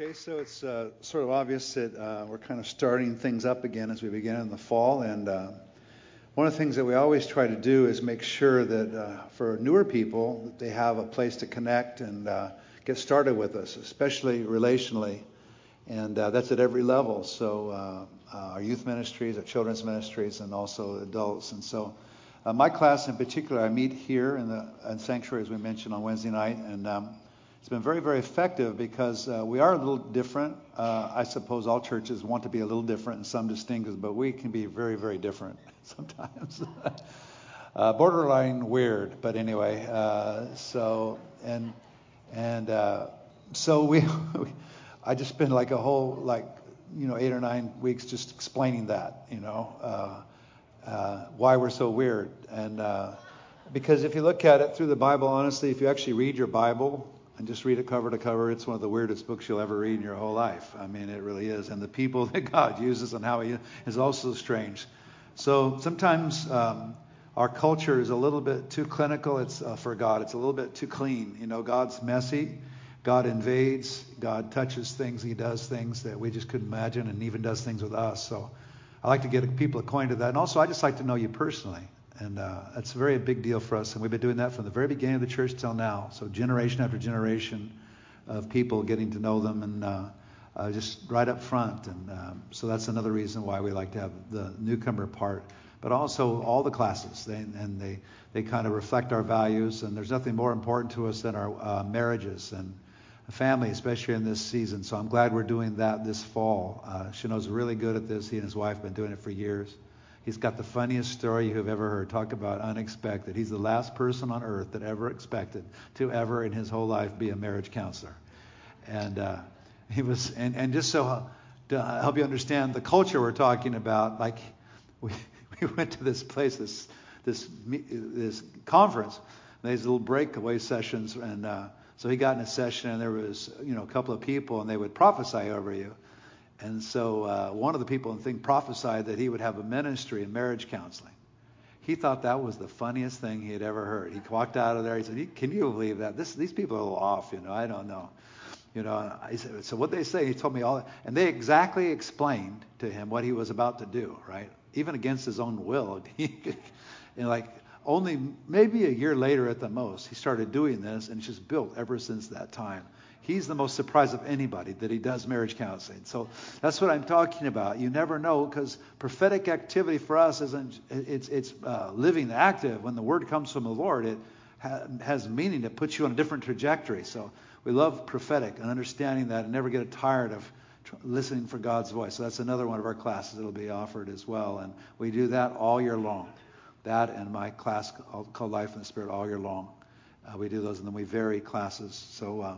Okay, so it's uh, sort of obvious that uh, we're kind of starting things up again as we begin in the fall. And uh, one of the things that we always try to do is make sure that uh, for newer people, that they have a place to connect and uh, get started with us, especially relationally. And uh, that's at every level. So our youth ministries, our children's ministries, and also adults. And so my class in particular, I meet here in the in sanctuary, as we mentioned on Wednesday night. And um, it's been very, very effective because uh, we are a little different. Uh, I suppose all churches want to be a little different and some distinct, but we can be very, very different sometimes. uh, borderline weird, but anyway. Uh, so and and uh, so we, I just spent like a whole like you know eight or nine weeks just explaining that, you know, uh, why we're so weird and. because if you look at it through the Bible, honestly, if you actually read your Bible, and just read it cover to cover. It's one of the weirdest books you'll ever read in your whole life. I mean, it really is. And the people that God uses and how He is also strange. So sometimes um, our culture is a little bit too clinical. It's uh, for God. It's a little bit too clean. You know, God's messy. God invades. God touches things. He does things that we just couldn't imagine, and even does things with us. So I like to get people acquainted with that. And also, I just like to know you personally. And uh, that's a very big deal for us. And we've been doing that from the very beginning of the church till now. So generation after generation of people getting to know them and uh, uh, just right up front. And um, so that's another reason why we like to have the newcomer part. But also all the classes, they, and they, they kind of reflect our values. And there's nothing more important to us than our uh, marriages and family, especially in this season. So I'm glad we're doing that this fall. Uh, Shino's really good at this. He and his wife have been doing it for years. He's got the funniest story you have ever heard. Talk about unexpected. He's the last person on earth that ever expected to ever in his whole life be a marriage counselor. And uh, he was, and, and just so to help you understand the culture we're talking about, like we, we went to this place, this this this conference. These little breakaway sessions, and uh, so he got in a session, and there was you know a couple of people, and they would prophesy over you. And so uh, one of the people in the thing prophesied that he would have a ministry in marriage counseling. He thought that was the funniest thing he had ever heard. He walked out of there. He said, "Can you believe that? This, these people are a little off. You know, I don't know." You know, I said, so what they say, he told me all, and they exactly explained to him what he was about to do, right? Even against his own will. and like only maybe a year later at the most, he started doing this, and it's just built ever since that time. He's the most surprised of anybody that he does marriage counseling. So that's what I'm talking about. You never know because prophetic activity for us isn't it's it's uh, living the active. When the word comes from the Lord, it ha- has meaning. It puts you on a different trajectory. So we love prophetic and understanding that and never get tired of tr- listening for God's voice. So that's another one of our classes that'll be offered as well. And we do that all year long. That and my class called Life in the Spirit all year long. Uh, we do those and then we vary classes. So. Uh,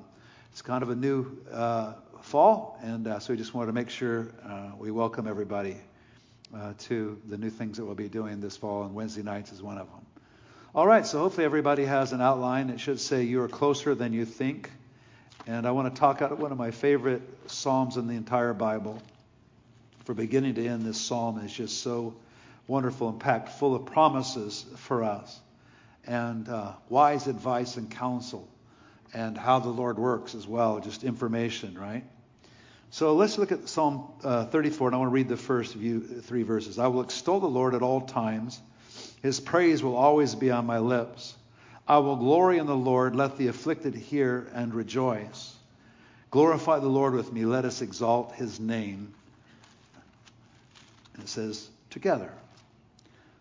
it's kind of a new uh, fall, and uh, so we just wanted to make sure uh, we welcome everybody uh, to the new things that we'll be doing this fall, and Wednesday nights is one of them. All right, so hopefully everybody has an outline. It should say, You are closer than you think. And I want to talk out one of my favorite Psalms in the entire Bible. For beginning to end, this Psalm is just so wonderful and packed full of promises for us and uh, wise advice and counsel and how the Lord works as well, just information, right? So let's look at Psalm uh, 34, and I want to read the first few, three verses. I will extol the Lord at all times. His praise will always be on my lips. I will glory in the Lord. Let the afflicted hear and rejoice. Glorify the Lord with me. Let us exalt his name. And it says, together.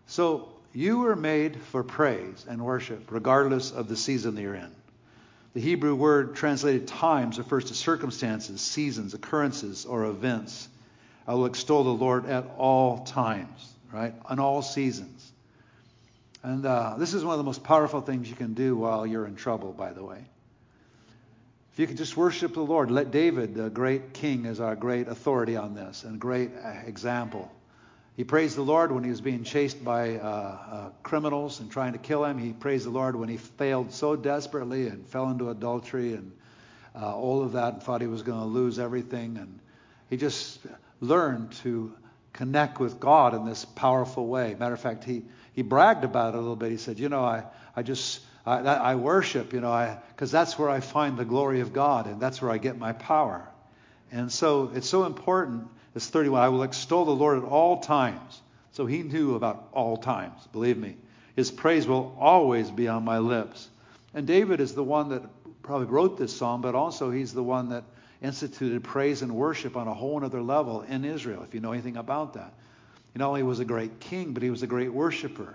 So you were made for praise and worship, regardless of the season that you're in. The Hebrew word translated times refers to circumstances, seasons, occurrences, or events. I will extol the Lord at all times, right? On all seasons. And uh, this is one of the most powerful things you can do while you're in trouble, by the way. If you could just worship the Lord, let David, the great king, is our great authority on this and great uh, example. He praised the Lord when he was being chased by uh, uh, criminals and trying to kill him. He praised the Lord when he failed so desperately and fell into adultery and uh, all of that and thought he was going to lose everything. And he just learned to connect with God in this powerful way. Matter of fact, he, he bragged about it a little bit. He said, You know, I, I just. I, I worship, you know, because that's where I find the glory of God and that's where I get my power. And so it's so important. It's 31. I will extol the Lord at all times. So he knew about all times, believe me. His praise will always be on my lips. And David is the one that probably wrote this psalm, but also he's the one that instituted praise and worship on a whole other level in Israel, if you know anything about that. He not only was a great king, but he was a great worshiper.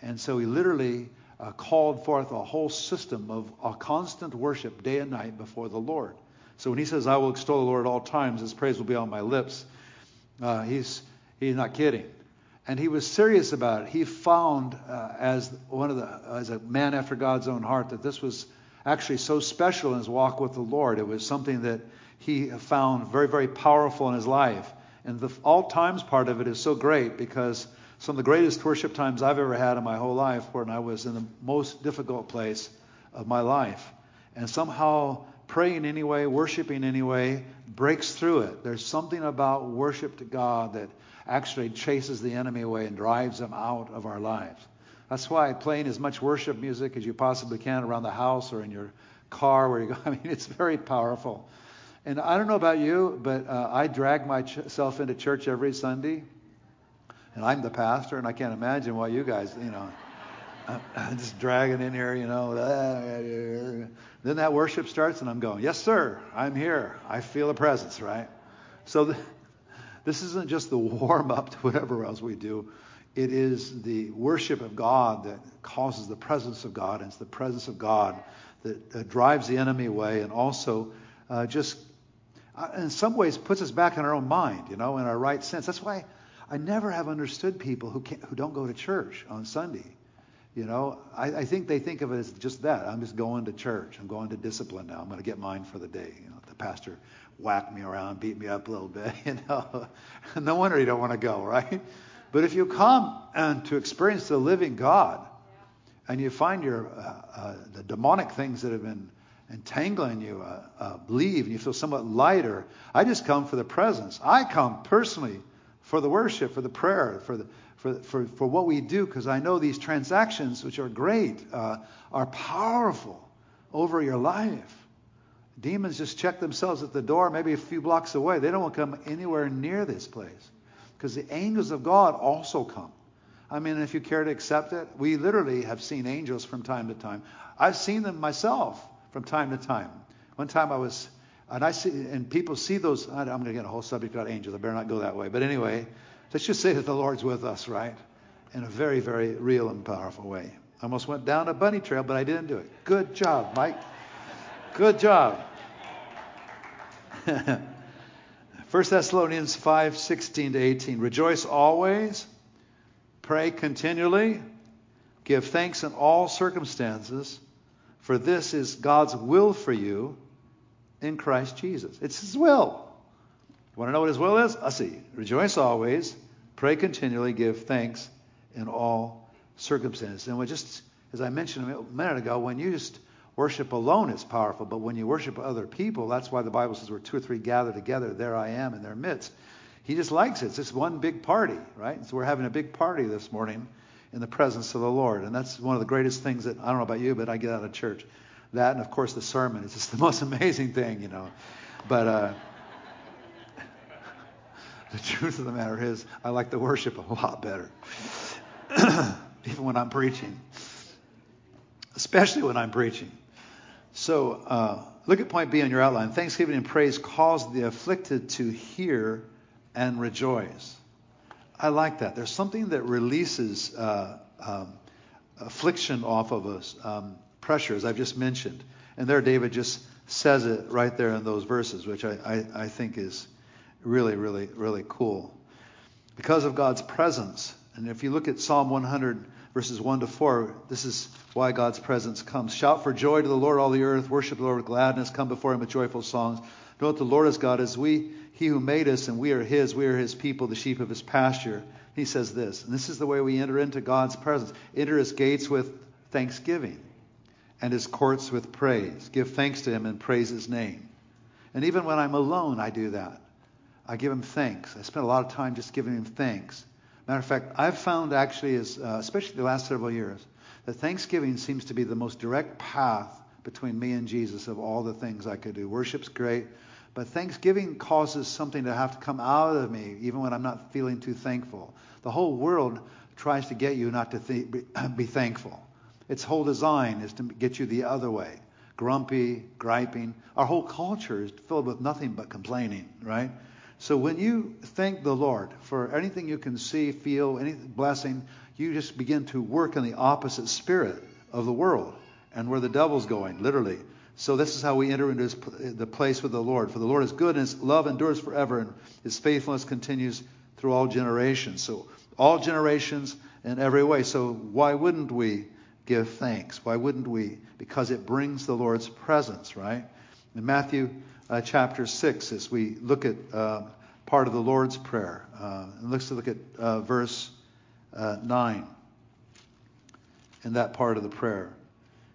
And so he literally uh, called forth a whole system of a constant worship day and night before the Lord. So when he says, I will extol the Lord at all times, his praise will be on my lips, uh, he's, he's not kidding. And he was serious about it. He found, uh, as one of the, as a man after God's own heart, that this was actually so special in his walk with the Lord. It was something that he found very, very powerful in his life. And the all times part of it is so great because some of the greatest worship times I've ever had in my whole life when I was in the most difficult place of my life. And somehow praying anyway, worshiping anyway, breaks through it. There's something about worship to God that actually chases the enemy away and drives him out of our lives. That's why playing as much worship music as you possibly can around the house or in your car where you go. I mean, it's very powerful. And I don't know about you, but uh, I drag myself into church every Sunday. And I'm the pastor, and I can't imagine why you guys, you know, I'm just dragging in here, you know. Then that worship starts, and I'm going, Yes, sir, I'm here. I feel a presence, right? So th- this isn't just the warm up to whatever else we do. It is the worship of God that causes the presence of God, and it's the presence of God that uh, drives the enemy away and also uh, just uh, in some ways puts us back in our own mind, you know, in our right sense. That's why I never have understood people who who don't go to church on Sunday. You know, I, I, think they think of it as just that. I'm just going to church. I'm going to discipline now. I'm going to get mine for the day. You know, the pastor whacked me around, beat me up a little bit. You know, no wonder you don't want to go, right? But if you come and to experience the living God, and you find your uh, uh, the demonic things that have been entangling you uh, uh, leave and you feel somewhat lighter. I just come for the presence. I come personally for the worship, for the prayer, for the for, for, for what we do, because I know these transactions, which are great, uh, are powerful over your life. Demons just check themselves at the door, maybe a few blocks away. They don't want to come anywhere near this place because the angels of God also come. I mean, if you care to accept it, we literally have seen angels from time to time. I've seen them myself from time to time. One time I was, and I see, and people see those. I'm going to get a whole subject about angels. I better not go that way. But anyway, let's just say that the Lord's with us, right? In a very, very real and powerful way. I almost went down a bunny trail, but I didn't do it. Good job, Mike. Good job. 1 Thessalonians 5 16 to 18. Rejoice always, pray continually, give thanks in all circumstances for this is God's will for you in Christ Jesus. It's His will. You want to know what His will is? I see. Rejoice always, pray continually, give thanks in all circumstances. And we just, as I mentioned a minute ago, when you just worship alone, it's powerful. But when you worship other people, that's why the Bible says, where two or three gather together, there I am in their midst. He just likes it. It's just one big party, right? So we're having a big party this morning in the presence of the Lord. And that's one of the greatest things that, I don't know about you, but I get out of church. That and, of course, the sermon. It's just the most amazing thing, you know. But uh, the truth of the matter is, I like the worship a lot better, even when I'm preaching, especially when I'm preaching. So uh, look at point B on your outline. Thanksgiving and praise cause the afflicted to hear and rejoice. I like that. There's something that releases uh, um, affliction off of us, um, pressure, as I've just mentioned. And there, David just says it right there in those verses, which I, I, I think is really, really, really cool. Because of God's presence, and if you look at Psalm 100, verses 1 to 4, this is why God's presence comes. Shout for joy to the Lord, all the earth. Worship the Lord with gladness. Come before him with joyful songs. Know that the Lord is God as we he who made us and we are his, we are his people, the sheep of his pasture. He says this, and this is the way we enter into God's presence. Enter his gates with thanksgiving and his courts with praise. Give thanks to him and praise his name. And even when I'm alone, I do that. I give him thanks. I spend a lot of time just giving him thanks. Matter of fact, I've found actually, as, uh, especially the last several years, that Thanksgiving seems to be the most direct path between me and Jesus of all the things I could do. Worship's great, But thanksgiving causes something to have to come out of me, even when I'm not feeling too thankful. The whole world tries to get you not to th- be thankful. Its whole design is to get you the other way grumpy, griping. Our whole culture is filled with nothing but complaining, right? So when you thank the Lord for anything you can see, feel, any blessing, you just begin to work in the opposite spirit of the world and where the devil's going, literally. So this is how we enter into his, the place with the Lord. For the Lord is good and his love endures forever and his faithfulness continues through all generations. So all generations in every way. So why wouldn't we give thanks? Why wouldn't we? Because it brings the Lord's presence, right? In Matthew uh, chapter 6, as we look at uh, part of the Lord's Prayer, uh, let's look at uh, verse uh, 9 in that part of the prayer.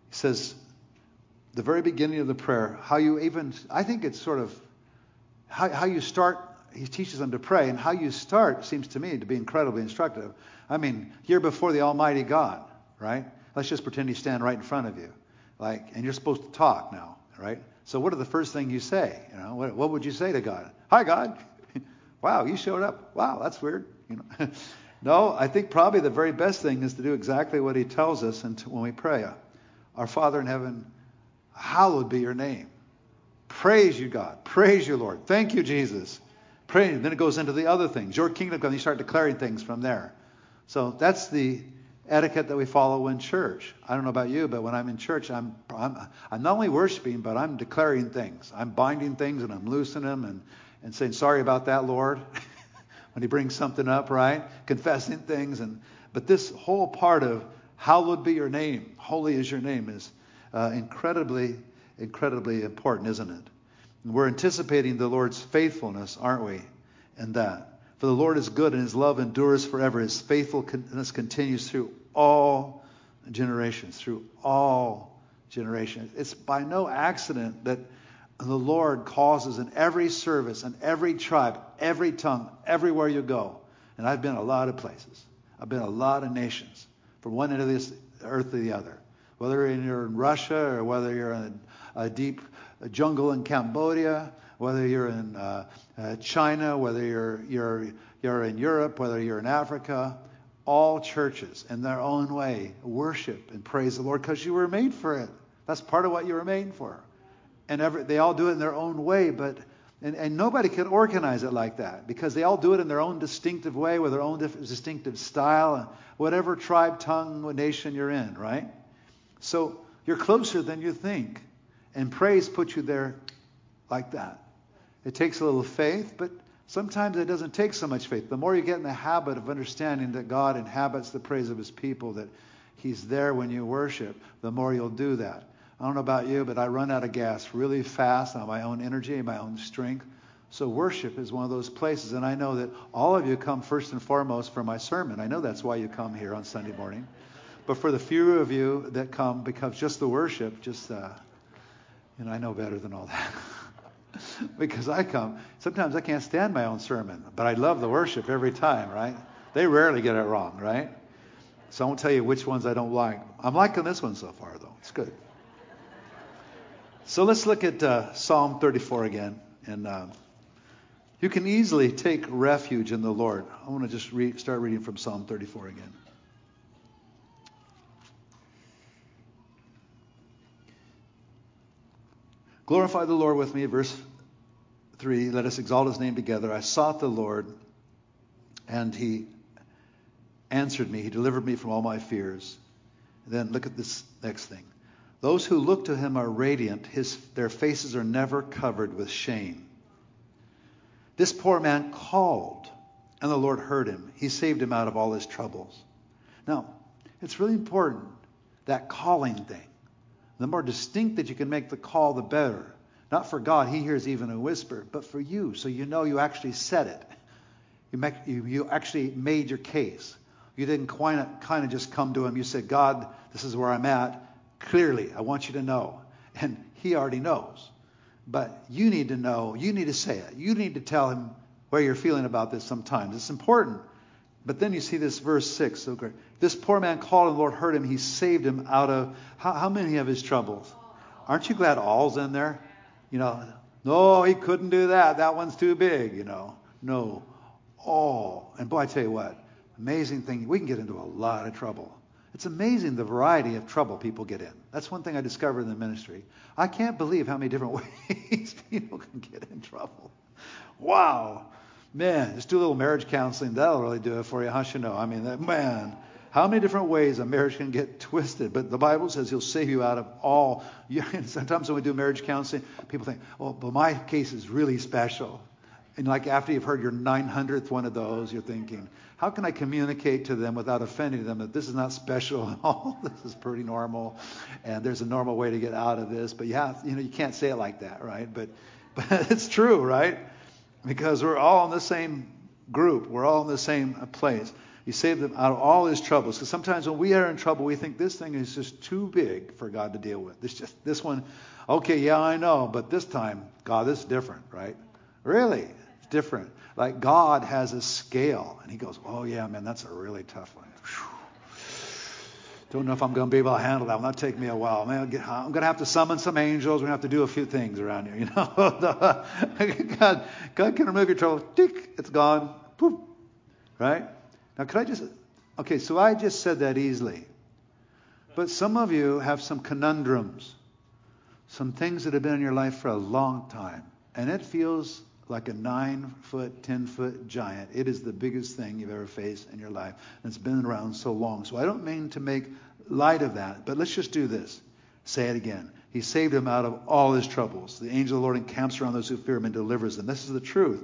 He says, the very beginning of the prayer, how you even, I think it's sort of how, how you start, he teaches them to pray, and how you start seems to me to be incredibly instructive. I mean, you're before the Almighty God, right? Let's just pretend he's standing right in front of you. Like, and you're supposed to talk now, right? So what are the first thing you say? You know, what, what would you say to God? Hi, God. wow, you showed up. Wow, that's weird. You know. no, I think probably the very best thing is to do exactly what he tells us when we pray. Uh, our Father in heaven, hallowed be your name. Praise you, God. Praise you, Lord. Thank you, Jesus. Pray. Then it goes into the other things. Your kingdom come. You start declaring things from there. So that's the etiquette that we follow in church. I don't know about you, but when I'm in church, I'm, I'm, I'm not only worshiping, but I'm declaring things. I'm binding things and I'm loosening them and, and saying, sorry about that, Lord. when he brings something up, right? Confessing things. and But this whole part of hallowed be your name, holy is your name, is uh, incredibly, incredibly important, isn't it? And we're anticipating the Lord's faithfulness, aren't we, in that? For the Lord is good and his love endures forever. His faithfulness continues through all generations, through all generations. It's by no accident that the Lord causes in every service, in every tribe, every tongue, everywhere you go. And I've been a lot of places. I've been a lot of nations, from one end of this earth to the other whether you're in Russia or whether you're in a deep jungle in Cambodia, whether you're in uh, uh, China, whether you're, you're, you're in Europe, whether you're in Africa, all churches in their own way worship and praise the Lord because you were made for it. That's part of what you were made for. And every, they all do it in their own way, but and, and nobody can organize it like that because they all do it in their own distinctive way with their own distinctive style, whatever tribe, tongue, nation you're in, right? So you're closer than you think. And praise puts you there like that. It takes a little faith, but sometimes it doesn't take so much faith. The more you get in the habit of understanding that God inhabits the praise of his people, that he's there when you worship, the more you'll do that. I don't know about you, but I run out of gas really fast on my own energy and my own strength. So worship is one of those places. And I know that all of you come first and foremost for my sermon. I know that's why you come here on Sunday morning. But for the few of you that come because just the worship, just, uh, you know, I know better than all that. because I come, sometimes I can't stand my own sermon, but I love the worship every time, right? They rarely get it wrong, right? So I won't tell you which ones I don't like. I'm liking this one so far, though. It's good. So let's look at uh, Psalm 34 again. And uh, you can easily take refuge in the Lord. I want to just read, start reading from Psalm 34 again. Glorify the Lord with me, verse 3. Let us exalt his name together. I sought the Lord, and he answered me. He delivered me from all my fears. then look at this next thing. Those who look to him are radiant, his, their faces are never covered with shame. This poor man called, and the Lord heard him. He saved him out of all his troubles. Now, it's really important, that calling thing. The more distinct that you can make the call, the better. Not for God, He hears even a whisper, but for you, so you know you actually said it. You, make, you, you actually made your case. You didn't kind of, kind of just come to Him. You said, God, this is where I'm at. Clearly, I want you to know. And He already knows. But you need to know, you need to say it. You need to tell Him where you're feeling about this sometimes. It's important. But then you see this verse 6, so great. This poor man called and the Lord heard him. He saved him out of how, how many of his troubles? Aren't you glad all's in there? You know, No, he couldn't do that. That one's too big, you know. No, all. And boy, I tell you what, amazing thing. We can get into a lot of trouble. It's amazing the variety of trouble people get in. That's one thing I discovered in the ministry. I can't believe how many different ways people can get in trouble. Wow. Man, just do a little marriage counseling. That'll really do it for you, huh? You know, I mean, man, how many different ways a marriage can get twisted? But the Bible says He'll save you out of all. Sometimes when we do marriage counseling, people think, "Oh, but my case is really special." And like after you've heard your 900th one of those, you're thinking, how can I communicate to them without offending them that this is not special at all? this is pretty normal, and there's a normal way to get out of this. But yeah, you know, you can't say it like that, right? But but it's true, right? Because we're all in the same group, we're all in the same place. He saved them out of all his troubles. Because sometimes when we are in trouble, we think this thing is just too big for God to deal with. This just this one, okay, yeah, I know, but this time, God, this is different, right? Really, it's different. Like God has a scale, and He goes, oh yeah, man, that's a really tough one. Don't know if I'm going to be able to handle that. It'll not take me a while. Man, I'm going to have to summon some angels. We're going to have to do a few things around here. You know, God, God can remove your trouble. Tick, it's gone. Poof. Right? Now, could I just, okay, so I just said that easily. But some of you have some conundrums, some things that have been in your life for a long time, and it feels like a nine foot, ten foot giant. It is the biggest thing you've ever faced in your life, and it's been around so long. So I don't mean to make light of that, but let's just do this. Say it again. He saved him out of all his troubles. The angel of the Lord encamps around those who fear him and delivers them. This is the truth.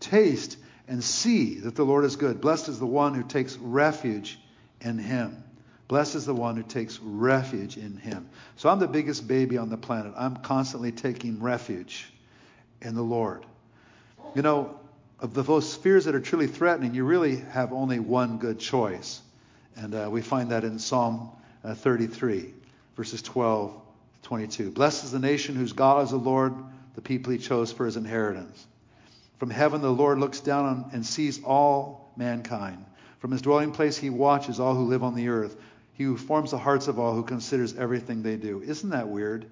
Taste and see that the Lord is good. Blessed is the one who takes refuge in him. Blessed is the one who takes refuge in him. So I'm the biggest baby on the planet. I'm constantly taking refuge in the Lord. You know, of those fears that are truly threatening, you really have only one good choice. And uh, we find that in Psalm uh, 33, verses 12 to 22. Blessed is the nation whose God is the Lord, the people he chose for his inheritance. From heaven, the Lord looks down on, and sees all mankind. From his dwelling place, he watches all who live on the earth. He who forms the hearts of all, who considers everything they do. Isn't that weird?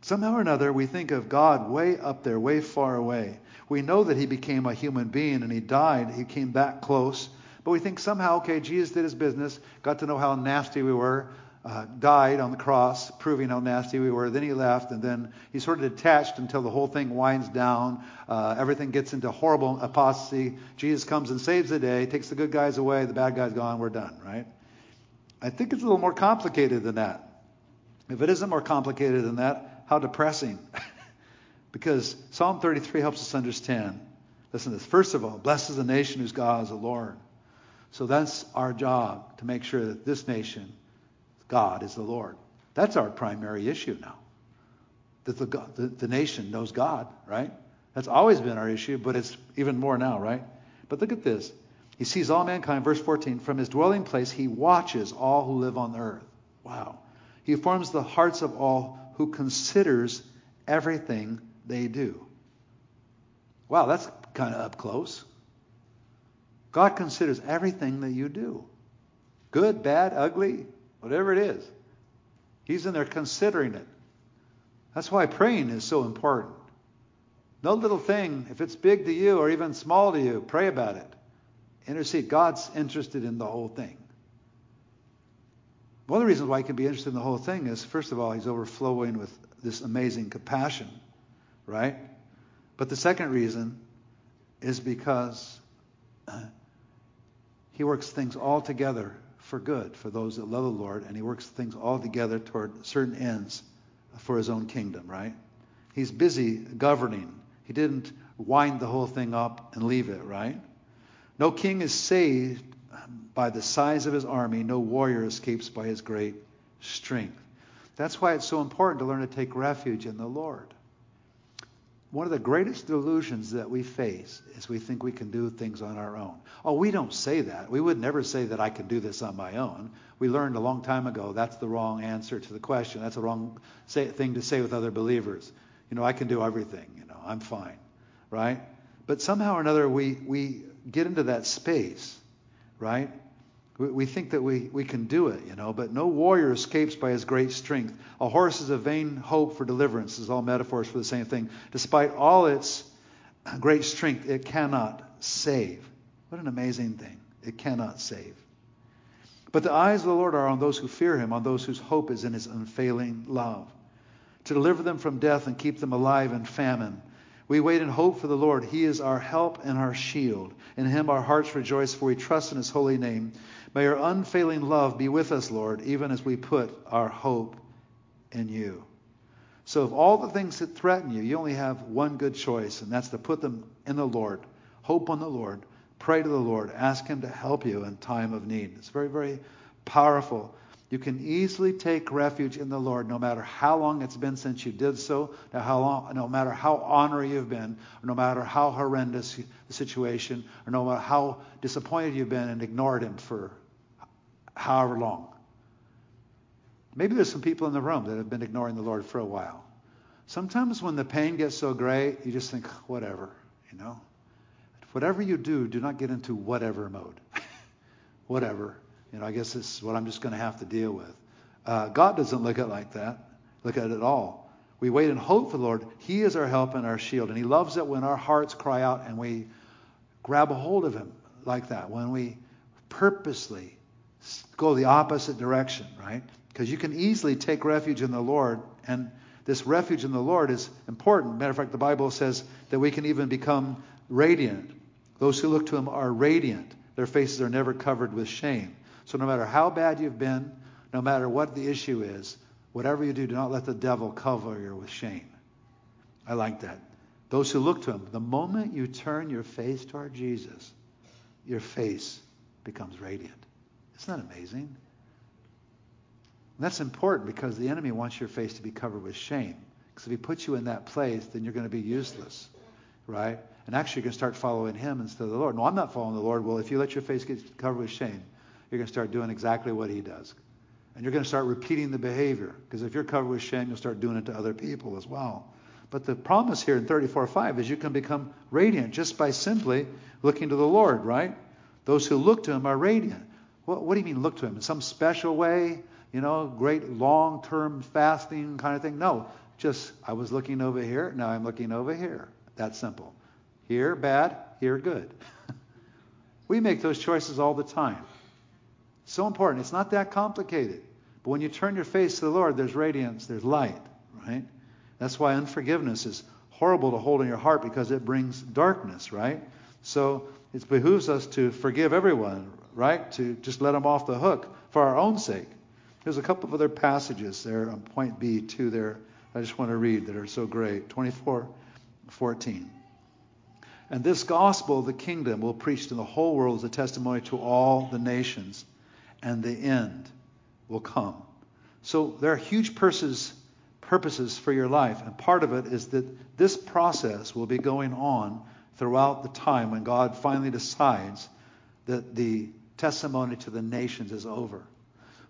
Somehow or another, we think of God way up there, way far away. We know that he became a human being and he died. He came that close. But we think somehow, okay, Jesus did his business, got to know how nasty we were, uh, died on the cross, proving how nasty we were. Then he left, and then he sort of detached until the whole thing winds down. Uh, everything gets into horrible apostasy. Jesus comes and saves the day, takes the good guys away, the bad guys gone, we're done, right? I think it's a little more complicated than that. If it isn't more complicated than that, how depressing. because Psalm 33 helps us understand. Listen to this. First of all, blessed is the nation whose God is the Lord. So that's our job to make sure that this nation God is the Lord. That's our primary issue now. That the, the, the nation knows God, right? That's always been our issue, but it's even more now, right? But look at this. He sees all mankind, verse 14. From his dwelling place, he watches all who live on earth. Wow. He forms the hearts of all who considers everything they do. Wow, that's kind of up close. God considers everything that you do good, bad, ugly, whatever it is. He's in there considering it. That's why praying is so important. No little thing, if it's big to you or even small to you, pray about it. Intercede. God's interested in the whole thing. One of the reasons why he can be interested in the whole thing is, first of all, he's overflowing with this amazing compassion, right? But the second reason is because uh, he works things all together for good for those that love the Lord, and he works things all together toward certain ends for his own kingdom, right? He's busy governing. He didn't wind the whole thing up and leave it, right? No king is saved by the size of his army, no warrior escapes by his great strength. That's why it's so important to learn to take refuge in the Lord. One of the greatest delusions that we face is we think we can do things on our own. Oh, we don't say that. We would never say that I can do this on my own. We learned a long time ago that's the wrong answer to the question. That's the wrong say, thing to say with other believers. You know, I can do everything. You know, I'm fine, right? But somehow or another, we we get into that space, right? We, think that we, we can do it, you know, but no warrior escapes by his great strength. A horse is a vain hope for deliverance, this is all metaphors for the same thing. Despite all its great strength, it cannot save. What an amazing thing. It cannot save. But the eyes of the Lord are on those who fear him, on those whose hope is in his unfailing love, to deliver them from death and keep them alive in famine. We wait and hope for the Lord. He is our help and our shield. In him our hearts rejoice, for we trust in his holy name. May your unfailing love be with us, Lord, even as we put our hope in you. So, of all the things that threaten you, you only have one good choice, and that's to put them in the Lord. Hope on the Lord. Pray to the Lord. Ask Him to help you in time of need. It's very, very powerful. You can easily take refuge in the Lord no matter how long it's been since you did so, no, long, no matter how honored you've been, no matter how horrendous the situation, or no matter how disappointed you've been and ignored Him for however long. Maybe there's some people in the room that have been ignoring the Lord for a while. Sometimes when the pain gets so great, you just think, whatever, you know. Whatever you do, do not get into whatever mode. whatever. You know, I guess this is what I'm just going to have to deal with. Uh, God doesn't look at it like that. Look at it at all. We wait and hope for the Lord. He is our help and our shield. And He loves it when our hearts cry out and we grab a hold of Him like that. When we purposely go the opposite direction, right? Because you can easily take refuge in the Lord. And this refuge in the Lord is important. Matter of fact, the Bible says that we can even become radiant. Those who look to Him are radiant. Their faces are never covered with shame. So no matter how bad you've been, no matter what the issue is, whatever you do, do not let the devil cover you with shame. I like that. Those who look to him, the moment you turn your face toward Jesus, your face becomes radiant. Isn't that amazing? And that's important because the enemy wants your face to be covered with shame. Because if he puts you in that place, then you're going to be useless, right? And actually, you're going to start following him instead of the Lord. No, I'm not following the Lord. Well, if you let your face get covered with shame, you're going to start doing exactly what he does. And you're going to start repeating the behavior. Because if you're covered with shame, you'll start doing it to other people as well. But the promise here in 34:5 is you can become radiant just by simply looking to the Lord, right? Those who look to him are radiant. What, what do you mean look to him? In some special way? You know, great long term fasting kind of thing? No. Just, I was looking over here, now I'm looking over here. That simple. Here, bad, here, good. we make those choices all the time. So important. It's not that complicated. But when you turn your face to the Lord, there's radiance, there's light, right? That's why unforgiveness is horrible to hold in your heart because it brings darkness, right? So it behooves us to forgive everyone, right? To just let them off the hook for our own sake. There's a couple of other passages there on point B, too, there I just want to read that are so great. 24, 14. And this gospel of the kingdom will preach to the whole world as a testimony to all the nations and the end will come. So there are huge purposes, purposes for your life, and part of it is that this process will be going on throughout the time when God finally decides that the testimony to the nations is over.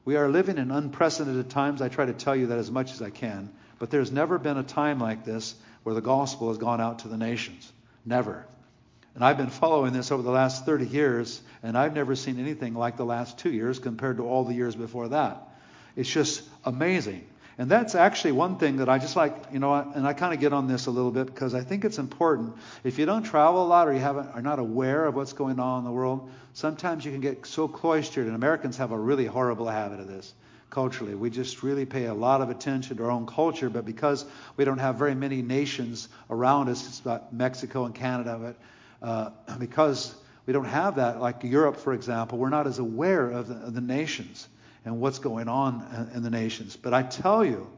We are living in unprecedented times. I try to tell you that as much as I can, but there's never been a time like this where the gospel has gone out to the nations. Never. And I've been following this over the last 30 years, and I've never seen anything like the last two years compared to all the years before that. It's just amazing. And that's actually one thing that I just like, you know, and I kind of get on this a little bit because I think it's important. If you don't travel a lot or you haven't, are not aware of what's going on in the world, sometimes you can get so cloistered. And Americans have a really horrible habit of this culturally. We just really pay a lot of attention to our own culture, but because we don't have very many nations around us, it's about Mexico and Canada, but uh, because we don't have that, like Europe, for example, we're not as aware of the, of the nations and what's going on in the nations. But I tell you,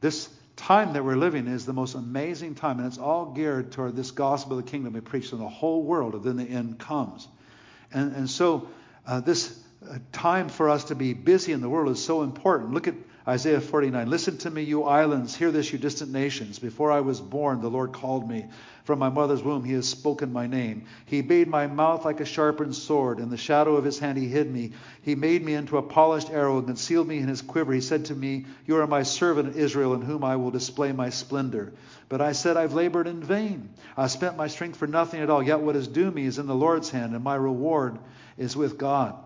this time that we're living is the most amazing time, and it's all geared toward this gospel of the kingdom we preach in the whole world, and then the end comes. And, and so, uh, this uh, time for us to be busy in the world is so important. Look at Isaiah 49. Listen to me, you islands. Hear this, you distant nations. Before I was born, the Lord called me. From my mother's womb, he has spoken my name. He made my mouth like a sharpened sword. In the shadow of his hand, he hid me. He made me into a polished arrow and concealed me in his quiver. He said to me, You are my servant Israel, in whom I will display my splendor. But I said, I've labored in vain. I spent my strength for nothing at all. Yet what is due me is in the Lord's hand, and my reward is with God.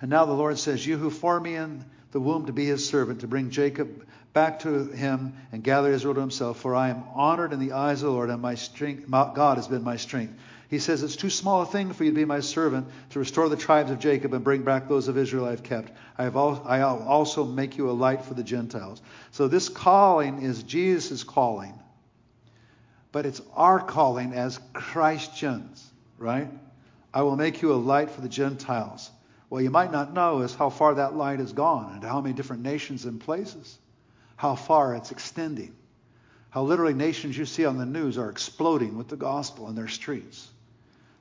And now the Lord says, You who formed me in the womb to be his servant, to bring Jacob back to him and gather Israel to himself, for I am honored in the eyes of the Lord, and my strength, my, God has been my strength. He says, It's too small a thing for you to be my servant, to restore the tribes of Jacob and bring back those of Israel I have kept. I have I'll also make you a light for the Gentiles. So this calling is Jesus' calling, but it's our calling as Christians, right? I will make you a light for the Gentiles. Well, you might not know is how far that light has gone and how many different nations and places, how far it's extending, how literally nations you see on the news are exploding with the gospel in their streets.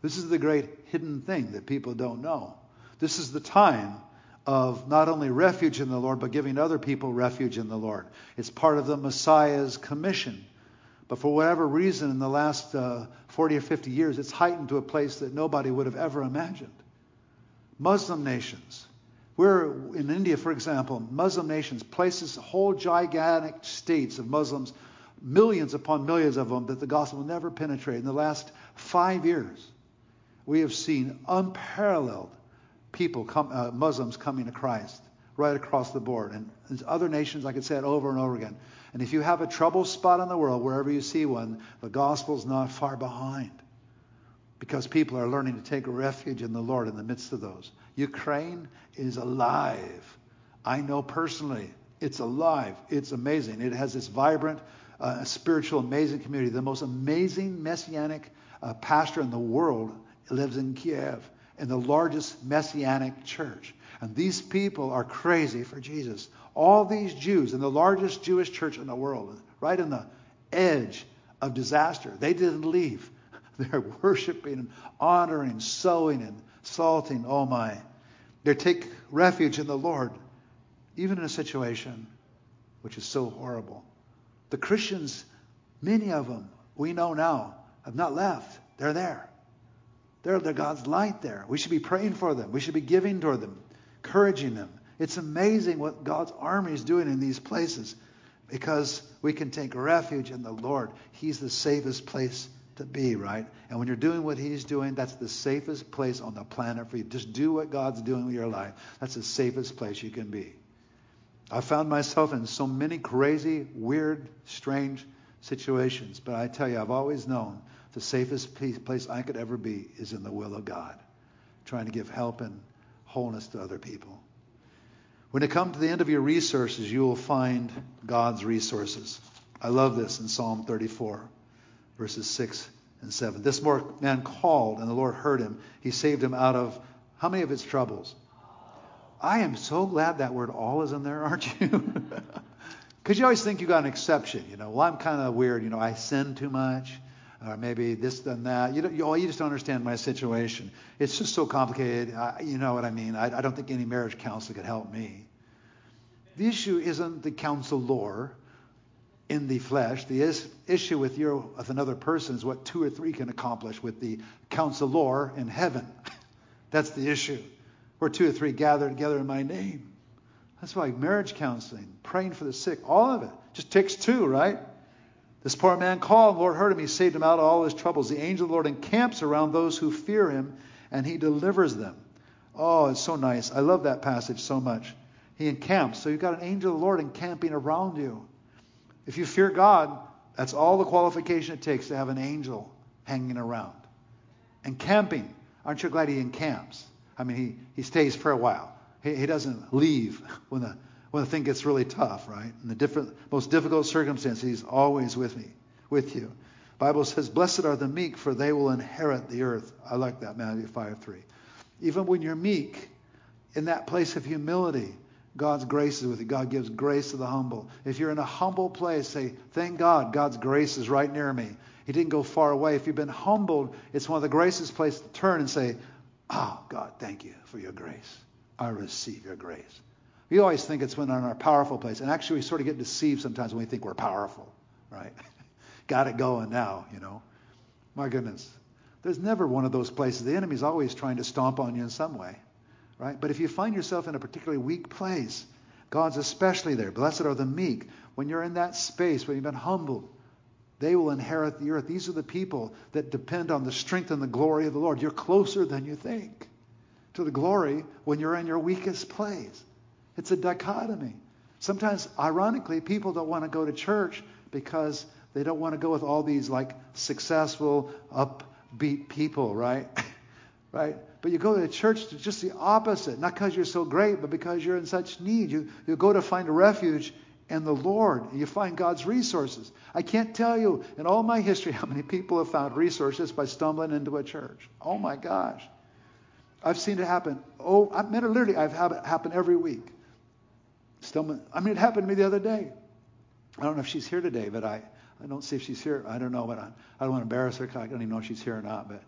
This is the great hidden thing that people don't know. This is the time of not only refuge in the Lord, but giving other people refuge in the Lord. It's part of the Messiah's commission. But for whatever reason, in the last uh, 40 or 50 years, it's heightened to a place that nobody would have ever imagined. Muslim nations. We're in India, for example, Muslim nations, places, whole gigantic states of Muslims, millions upon millions of them that the gospel never penetrate. In the last five years, we have seen unparalleled people, come, uh, Muslims coming to Christ right across the board. And there's other nations, I could say it over and over again. And if you have a trouble spot in the world, wherever you see one, the gospel's not far behind because people are learning to take refuge in the Lord in the midst of those. Ukraine is alive. I know personally, it's alive. It's amazing. It has this vibrant, uh, spiritual, amazing community. The most amazing messianic uh, pastor in the world lives in Kiev, in the largest messianic church. And these people are crazy for Jesus. All these Jews in the largest Jewish church in the world, right in the edge of disaster, they didn't leave. They're worshiping and honoring, sowing and salting. Oh my. They take refuge in the Lord, even in a situation which is so horrible. The Christians, many of them, we know now, have not left. They're there. They're, they're God's light there. We should be praying for them. We should be giving toward them, encouraging them. It's amazing what God's army is doing in these places because we can take refuge in the Lord. He's the safest place to be, right? And when you're doing what He's doing, that's the safest place on the planet for you. Just do what God's doing with your life. That's the safest place you can be. I found myself in so many crazy, weird, strange situations, but I tell you, I've always known the safest place I could ever be is in the will of God, trying to give help and wholeness to other people. When it comes to the end of your resources, you will find God's resources. I love this in Psalm 34 verses 6 and 7. This man called, and the Lord heard him. He saved him out of how many of his troubles? I am so glad that word all is in there, aren't you? Because you always think you got an exception. You know, well, I'm kind of weird. You know, I sin too much, or maybe this and that. You, you, you just don't understand my situation. It's just so complicated. I, you know what I mean? I, I don't think any marriage counselor could help me. The issue isn't the counselor in the flesh. The is, issue with with another person is what two or three can accomplish with the counselor in heaven. That's the issue. Where two or three gather together in my name. That's why marriage counseling, praying for the sick, all of it just takes two, right? This poor man called, the Lord heard him. He saved him out of all his troubles. The angel of the Lord encamps around those who fear him, and he delivers them. Oh, it's so nice. I love that passage so much. He encamps. So you've got an angel of the Lord encamping around you. If you fear God, that's all the qualification it takes to have an angel hanging around. And camping, aren't you glad he encamps? I mean, he, he stays for a while. He, he doesn't leave when the, when the thing gets really tough, right? In the different, most difficult circumstances, he's always with me, with you. Bible says, Blessed are the meek, for they will inherit the earth. I like that, Matthew 5 3. Even when you're meek, in that place of humility, God's grace is with you. God gives grace to the humble. If you're in a humble place, say, Thank God, God's grace is right near me. He didn't go far away. If you've been humbled, it's one of the graciest places to turn and say, Oh, God, thank you for your grace. I receive your grace. We always think it's when we're in our powerful place. And actually, we sort of get deceived sometimes when we think we're powerful, right? Got it going now, you know. My goodness. There's never one of those places. The enemy's always trying to stomp on you in some way right? But if you find yourself in a particularly weak place, God's especially there. Blessed are the meek. When you're in that space, when you've been humbled, they will inherit the earth. These are the people that depend on the strength and the glory of the Lord. You're closer than you think to the glory when you're in your weakest place. It's a dichotomy. Sometimes, ironically, people don't want to go to church because they don't want to go with all these like successful, upbeat people, right? right? But you go to church to just the opposite, not because you're so great, but because you're in such need. You, you go to find a refuge in the Lord. And you find God's resources. I can't tell you in all my history how many people have found resources by stumbling into a church. Oh my gosh. I've seen it happen. Oh, I mean, literally, I've had it happen every week. Stumbling. I mean, it happened to me the other day. I don't know if she's here today, but I, I don't see if she's here. I don't know, but I, I don't want to embarrass her. I don't even know if she's here or not. But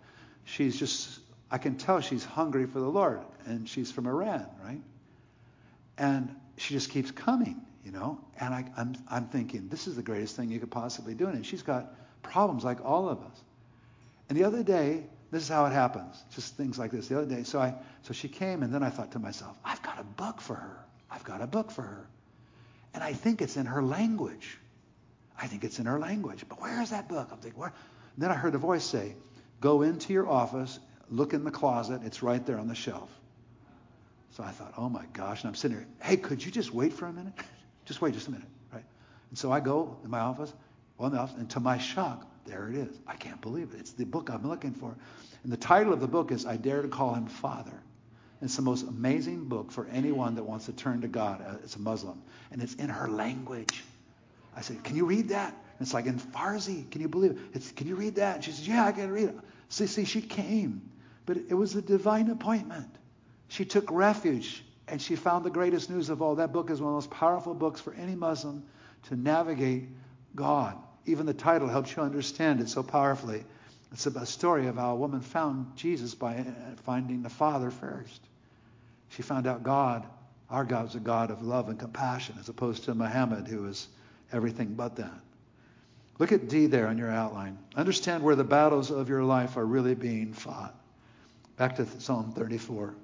she's just, I can tell she's hungry for the Lord, and she's from Iran, right? And she just keeps coming, you know. And I, I'm, I'm thinking, this is the greatest thing you could possibly do. And she's got problems like all of us. And the other day, this is how it happens. Just things like this. The other day, so I, so she came, and then I thought to myself, I've got a book for her. I've got a book for her. And I think it's in her language. I think it's in her language. But where is that book? I'm thinking, where? And then I heard a voice say, Go into your office, look in the closet. It's right there on the shelf. So I thought, oh my gosh. And I'm sitting here, hey, could you just wait for a minute? just wait just a minute, right? And so I go in my office, well, in the office, and to my shock, there it is. I can't believe it. It's the book I'm looking for. And the title of the book is I Dare to Call Him Father. It's the most amazing book for anyone that wants to turn to God. It's a Muslim. And it's in her language. I said, Can you read that? And it's like in Farsi. Can you believe it? It's, can you read that? And she says, Yeah, I can read it. See, see, she came. But it was a divine appointment. She took refuge and she found the greatest news of all. That book is one of the most powerful books for any Muslim to navigate God. Even the title helps you understand it so powerfully. It's a story of how a woman found Jesus by finding the Father first. She found out God, our God, is a God of love and compassion, as opposed to Muhammad, who is everything but that. Look at D there on your outline. Understand where the battles of your life are really being fought. Back to Psalm 34.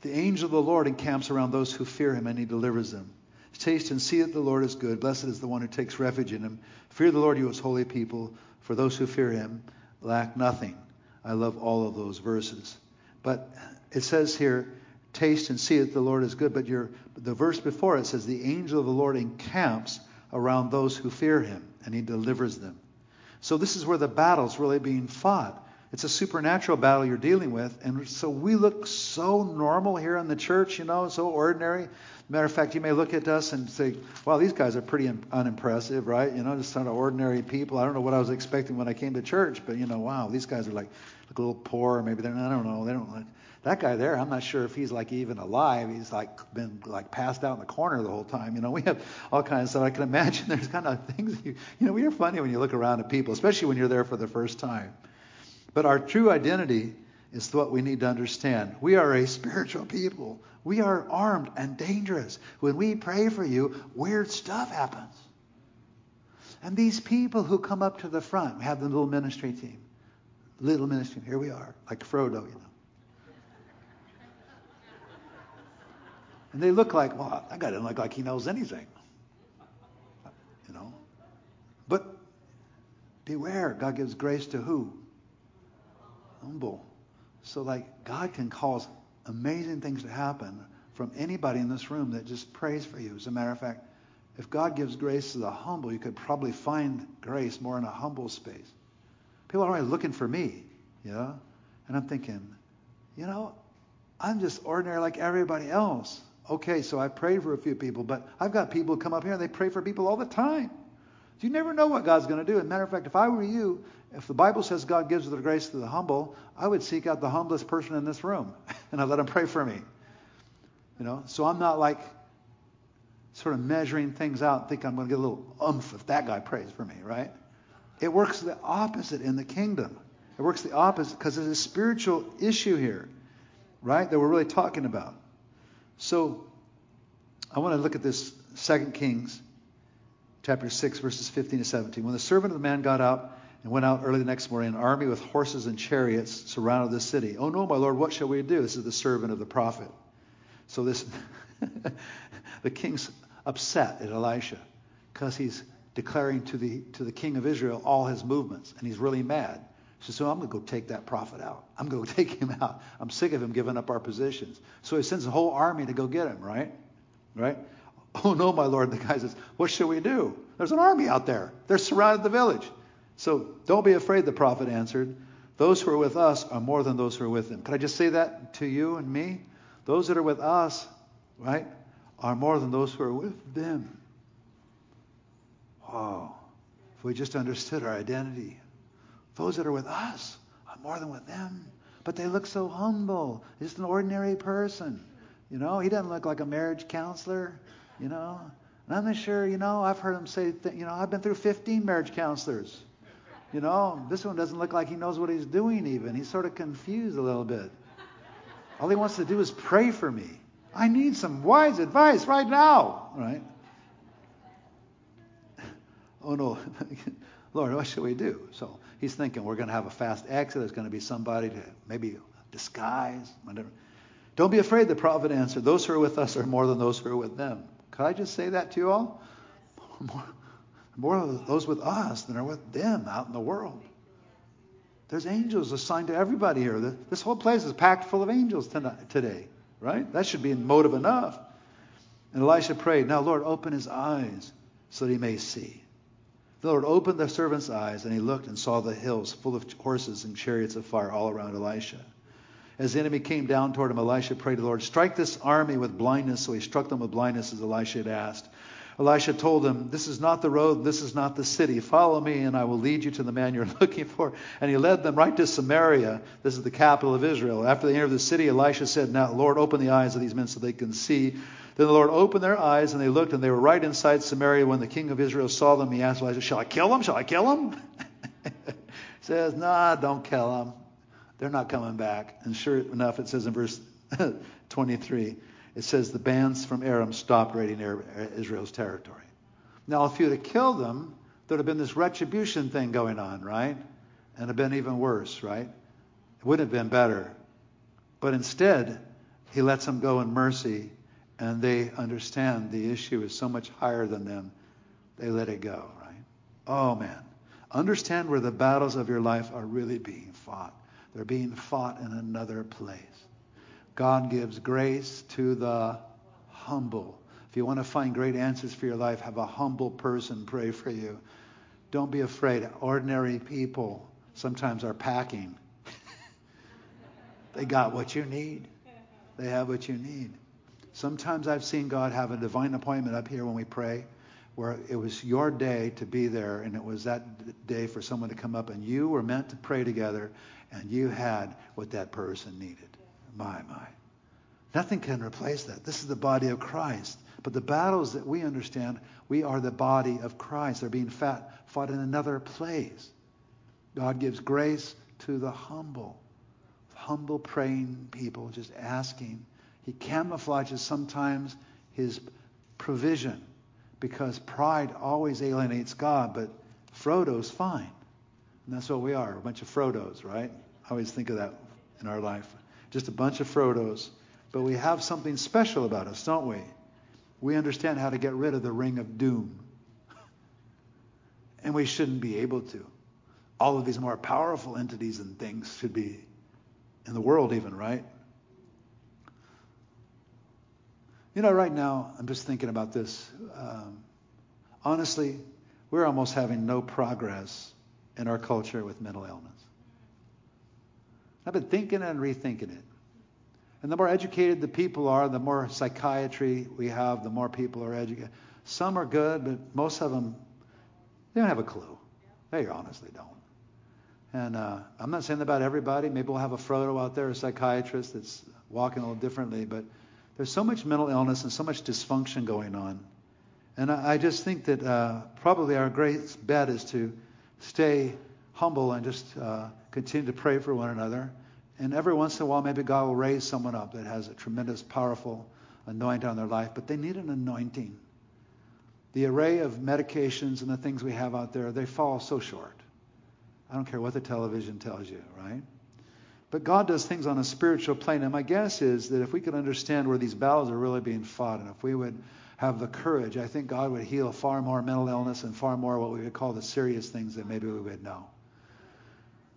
The angel of the Lord encamps around those who fear him, and he delivers them. Taste and see that the Lord is good. Blessed is the one who takes refuge in him. Fear the Lord, you his holy people, for those who fear him lack nothing. I love all of those verses. But it says here, taste and see that the Lord is good. But your, the verse before it says, the angel of the Lord encamps around those who fear him, and he delivers them. So this is where the battle's really being fought. It's a supernatural battle you're dealing with. And so we look so normal here in the church, you know, so ordinary. Matter of fact, you may look at us and say, wow, these guys are pretty unimpressive, right? You know, just kind of ordinary people. I don't know what I was expecting when I came to church, but, you know, wow, these guys are like, look a little poor. Maybe they're, I don't know. They don't like, that guy there, I'm not sure if he's like even alive. He's like been like passed out in the corner the whole time. You know, we have all kinds of stuff. I can imagine there's kind of things, you, you know, we're funny when you look around at people, especially when you're there for the first time. But our true identity is what we need to understand. We are a spiritual people. We are armed and dangerous. When we pray for you, weird stuff happens. And these people who come up to the front, we have the little ministry team. Little ministry, here we are, like Frodo, you know. And they look like, well, that guy doesn't look like he knows anything. You know? But beware, God gives grace to who? Humble. So, like, God can cause amazing things to happen from anybody in this room that just prays for you. As a matter of fact, if God gives grace to the humble, you could probably find grace more in a humble space. People are always looking for me, you know? And I'm thinking, you know, I'm just ordinary like everybody else. Okay, so I prayed for a few people, but I've got people who come up here and they pray for people all the time. You never know what God's going to do. As a matter of fact, if I were you, if the Bible says God gives the grace to the humble, I would seek out the humblest person in this room and I'd let him pray for me. You know, so I'm not like sort of measuring things out, think I'm going to get a little umph if that guy prays for me, right? It works the opposite in the kingdom. It works the opposite because there's a spiritual issue here, right, that we're really talking about. So I want to look at this 2 Kings chapter 6, verses 15 to 17. When the servant of the man got up and went out early the next morning, an army with horses and chariots surrounded the city. Oh no, my lord, what shall we do? This is the servant of the prophet. So this, the king's upset at Elisha because he's declaring to the to the king of Israel all his movements, and he's really mad So, so I'm going to go take that prophet out. I'm going to take him out. I'm sick of him giving up our positions. So he sends a whole army to go get him, right? Right? Oh no, my lord. The guy says, what should we do? There's an army out there. They're surrounded the village. So don't be afraid, the prophet answered. Those who are with us are more than those who are with them. Could I just say that to you and me? Those that are with us, right, are more than those who are with them. Wow. If we just understood our identity, those that are with us are more than with them. But they look so humble. Just an ordinary person. You know, he doesn't look like a marriage counselor. You know, and I'm not sure. You know, I've heard him say, th- you know, I've been through 15 marriage counselors. You know, this one doesn't look like he knows what he's doing. Even he's sort of confused a little bit. All he wants to do is pray for me. I need some wise advice right now, right? Oh no, Lord, what should we do? So he's thinking we're going to have a fast exit. There's going to be somebody to maybe disguise, whatever. Don't be afraid, the prophet answered. Those who are with us are more than those who are with them. Could I just say that to you all? More, more of those with us than are with them out in the world. There's angels assigned to everybody here. This whole place is packed full of angels tonight, today, right? That should be motive enough. And Elisha prayed, Now, Lord, open his eyes so that he may see. The Lord opened the servant's eyes, and he looked and saw the hills full of horses and chariots of fire all around Elisha. As the enemy came down toward him, Elisha prayed to the Lord, Strike this army with blindness. So he struck them with blindness as Elisha had asked. Elisha told him, This is not the road, this is not the city. Follow me, and I will lead you to the man you're looking for. And he led them right to Samaria. This is the capital of Israel. After they entered the city, Elisha said, Now, Lord, open the eyes of these men so they can see. Then the Lord opened their eyes, and they looked, and they were right inside Samaria. When the king of Israel saw them, he asked Elisha, Shall I kill them? Shall I kill them? he says, Nah, don't kill them. They're not coming back. And sure enough, it says in verse 23, it says the bands from Aram stopped raiding Israel's territory. Now, if you'd have killed them, there'd have been this retribution thing going on, right? And it'd have been even worse, right? It wouldn't have been better. But instead, he lets them go in mercy and they understand the issue is so much higher than them, they let it go, right? Oh, man. Understand where the battles of your life are really being fought. They're being fought in another place. God gives grace to the humble. If you want to find great answers for your life, have a humble person pray for you. Don't be afraid. Ordinary people sometimes are packing. they got what you need. They have what you need. Sometimes I've seen God have a divine appointment up here when we pray where it was your day to be there and it was that day for someone to come up and you were meant to pray together and you had what that person needed. My, my. Nothing can replace that. This is the body of Christ. But the battles that we understand, we are the body of Christ. They're being fought, fought in another place. God gives grace to the humble. Humble praying people just asking he camouflages sometimes his provision because pride always alienates God, but Frodo's fine. And that's what we are, a bunch of Frodos, right? I always think of that in our life. Just a bunch of Frodos. But we have something special about us, don't we? We understand how to get rid of the ring of doom. And we shouldn't be able to. All of these more powerful entities and things should be in the world, even, right? You know, right now, I'm just thinking about this. Um, honestly, we're almost having no progress in our culture with mental illness. I've been thinking and rethinking it. And the more educated the people are, the more psychiatry we have, the more people are educated. Some are good, but most of them, they don't have a clue. They honestly don't. And uh, I'm not saying that about everybody. Maybe we'll have a Frodo out there, a psychiatrist that's walking a little differently, but there's so much mental illness and so much dysfunction going on. And I, I just think that uh, probably our great bet is to stay humble and just uh, continue to pray for one another. And every once in a while, maybe God will raise someone up that has a tremendous, powerful anointing on their life, but they need an anointing. The array of medications and the things we have out there, they fall so short. I don't care what the television tells you, right? But God does things on a spiritual plane. And my guess is that if we could understand where these battles are really being fought, and if we would have the courage, I think God would heal far more mental illness and far more what we would call the serious things that maybe we would know.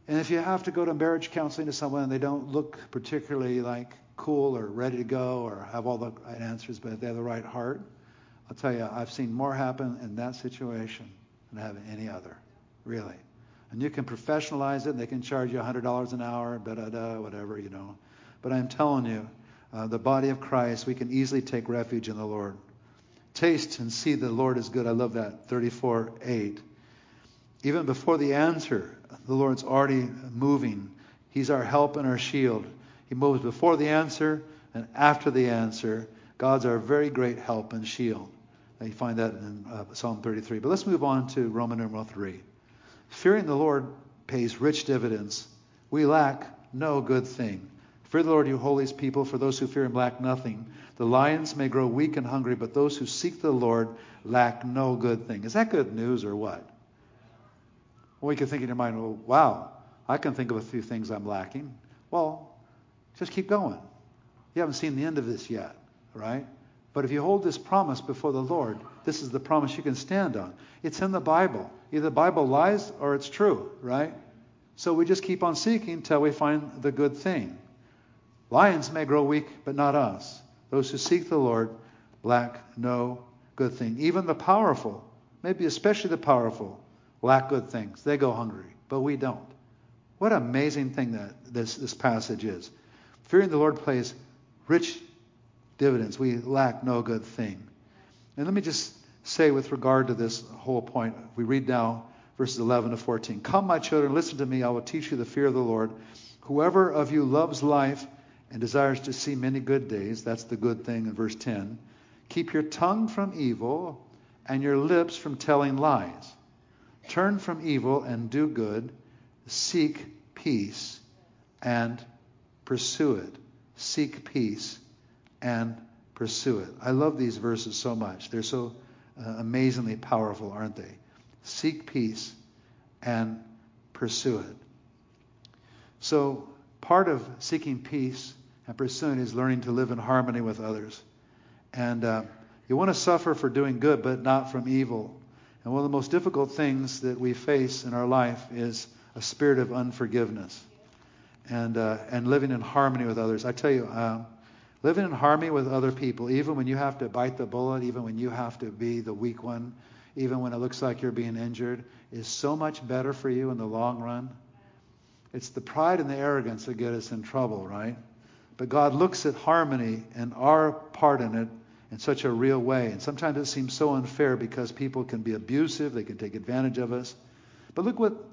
And if you have to go to marriage counseling to someone and they don't look particularly like cool or ready to go or have all the right answers, but they have the right heart, I'll tell you, I've seen more happen in that situation than I have in any other, really. And you can professionalize it, and they can charge you $100 an hour, da da da, whatever, you know. But I'm telling you, uh, the body of Christ, we can easily take refuge in the Lord. Taste and see the Lord is good. I love that. 34 8. Even before the answer, the Lord's already moving. He's our help and our shield. He moves before the answer and after the answer. God's our very great help and shield. You find that in uh, Psalm 33. But let's move on to Roman numeral 3. Fearing the Lord pays rich dividends. We lack no good thing. Fear the Lord, you holy people, for those who fear him lack nothing. The lions may grow weak and hungry, but those who seek the Lord lack no good thing. Is that good news or what? Well, you can think in your mind, well, wow, I can think of a few things I'm lacking. Well, just keep going. You haven't seen the end of this yet, right? But if you hold this promise before the Lord, this is the promise you can stand on. It's in the Bible. Either the Bible lies or it's true, right? So we just keep on seeking till we find the good thing. Lions may grow weak, but not us. Those who seek the Lord lack no good thing. Even the powerful, maybe especially the powerful, lack good things. They go hungry, but we don't. What an amazing thing that this, this passage is. Fearing the Lord plays rich dividends. We lack no good thing. And let me just say with regard to this whole point, we read now verses 11 to 14. Come, my children, listen to me. I will teach you the fear of the Lord. Whoever of you loves life and desires to see many good days, that's the good thing in verse 10, keep your tongue from evil and your lips from telling lies. Turn from evil and do good. Seek peace and pursue it. Seek peace and pursue it. I love these verses so much. They're so uh, amazingly powerful, aren't they? Seek peace and pursue it. So, part of seeking peace and pursuing is learning to live in harmony with others. And uh, you want to suffer for doing good, but not from evil. And one of the most difficult things that we face in our life is a spirit of unforgiveness and, uh, and living in harmony with others. I tell you, uh, living in harmony with other people, even when you have to bite the bullet, even when you have to be the weak one, even when it looks like you're being injured, is so much better for you in the long run. It's the pride and the arrogance that get us in trouble, right? But God looks at harmony and our part in it in such a real way. And sometimes it seems so unfair because people can be abusive, they can take advantage of us. But look what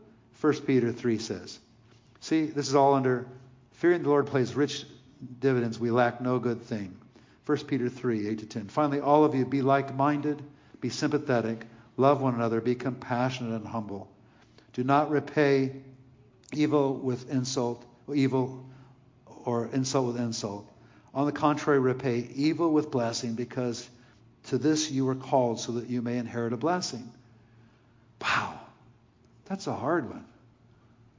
1 Peter 3 says. See, this is all under fearing the Lord plays rich dividends, we lack no good thing. 1 Peter 3, 8 to 10. Finally, all of you be like minded, be sympathetic, love one another, be compassionate and humble. Do not repay evil with insult, evil or insult with insult. On the contrary, repay evil with blessing, because to this you were called so that you may inherit a blessing. Wow, that's a hard one.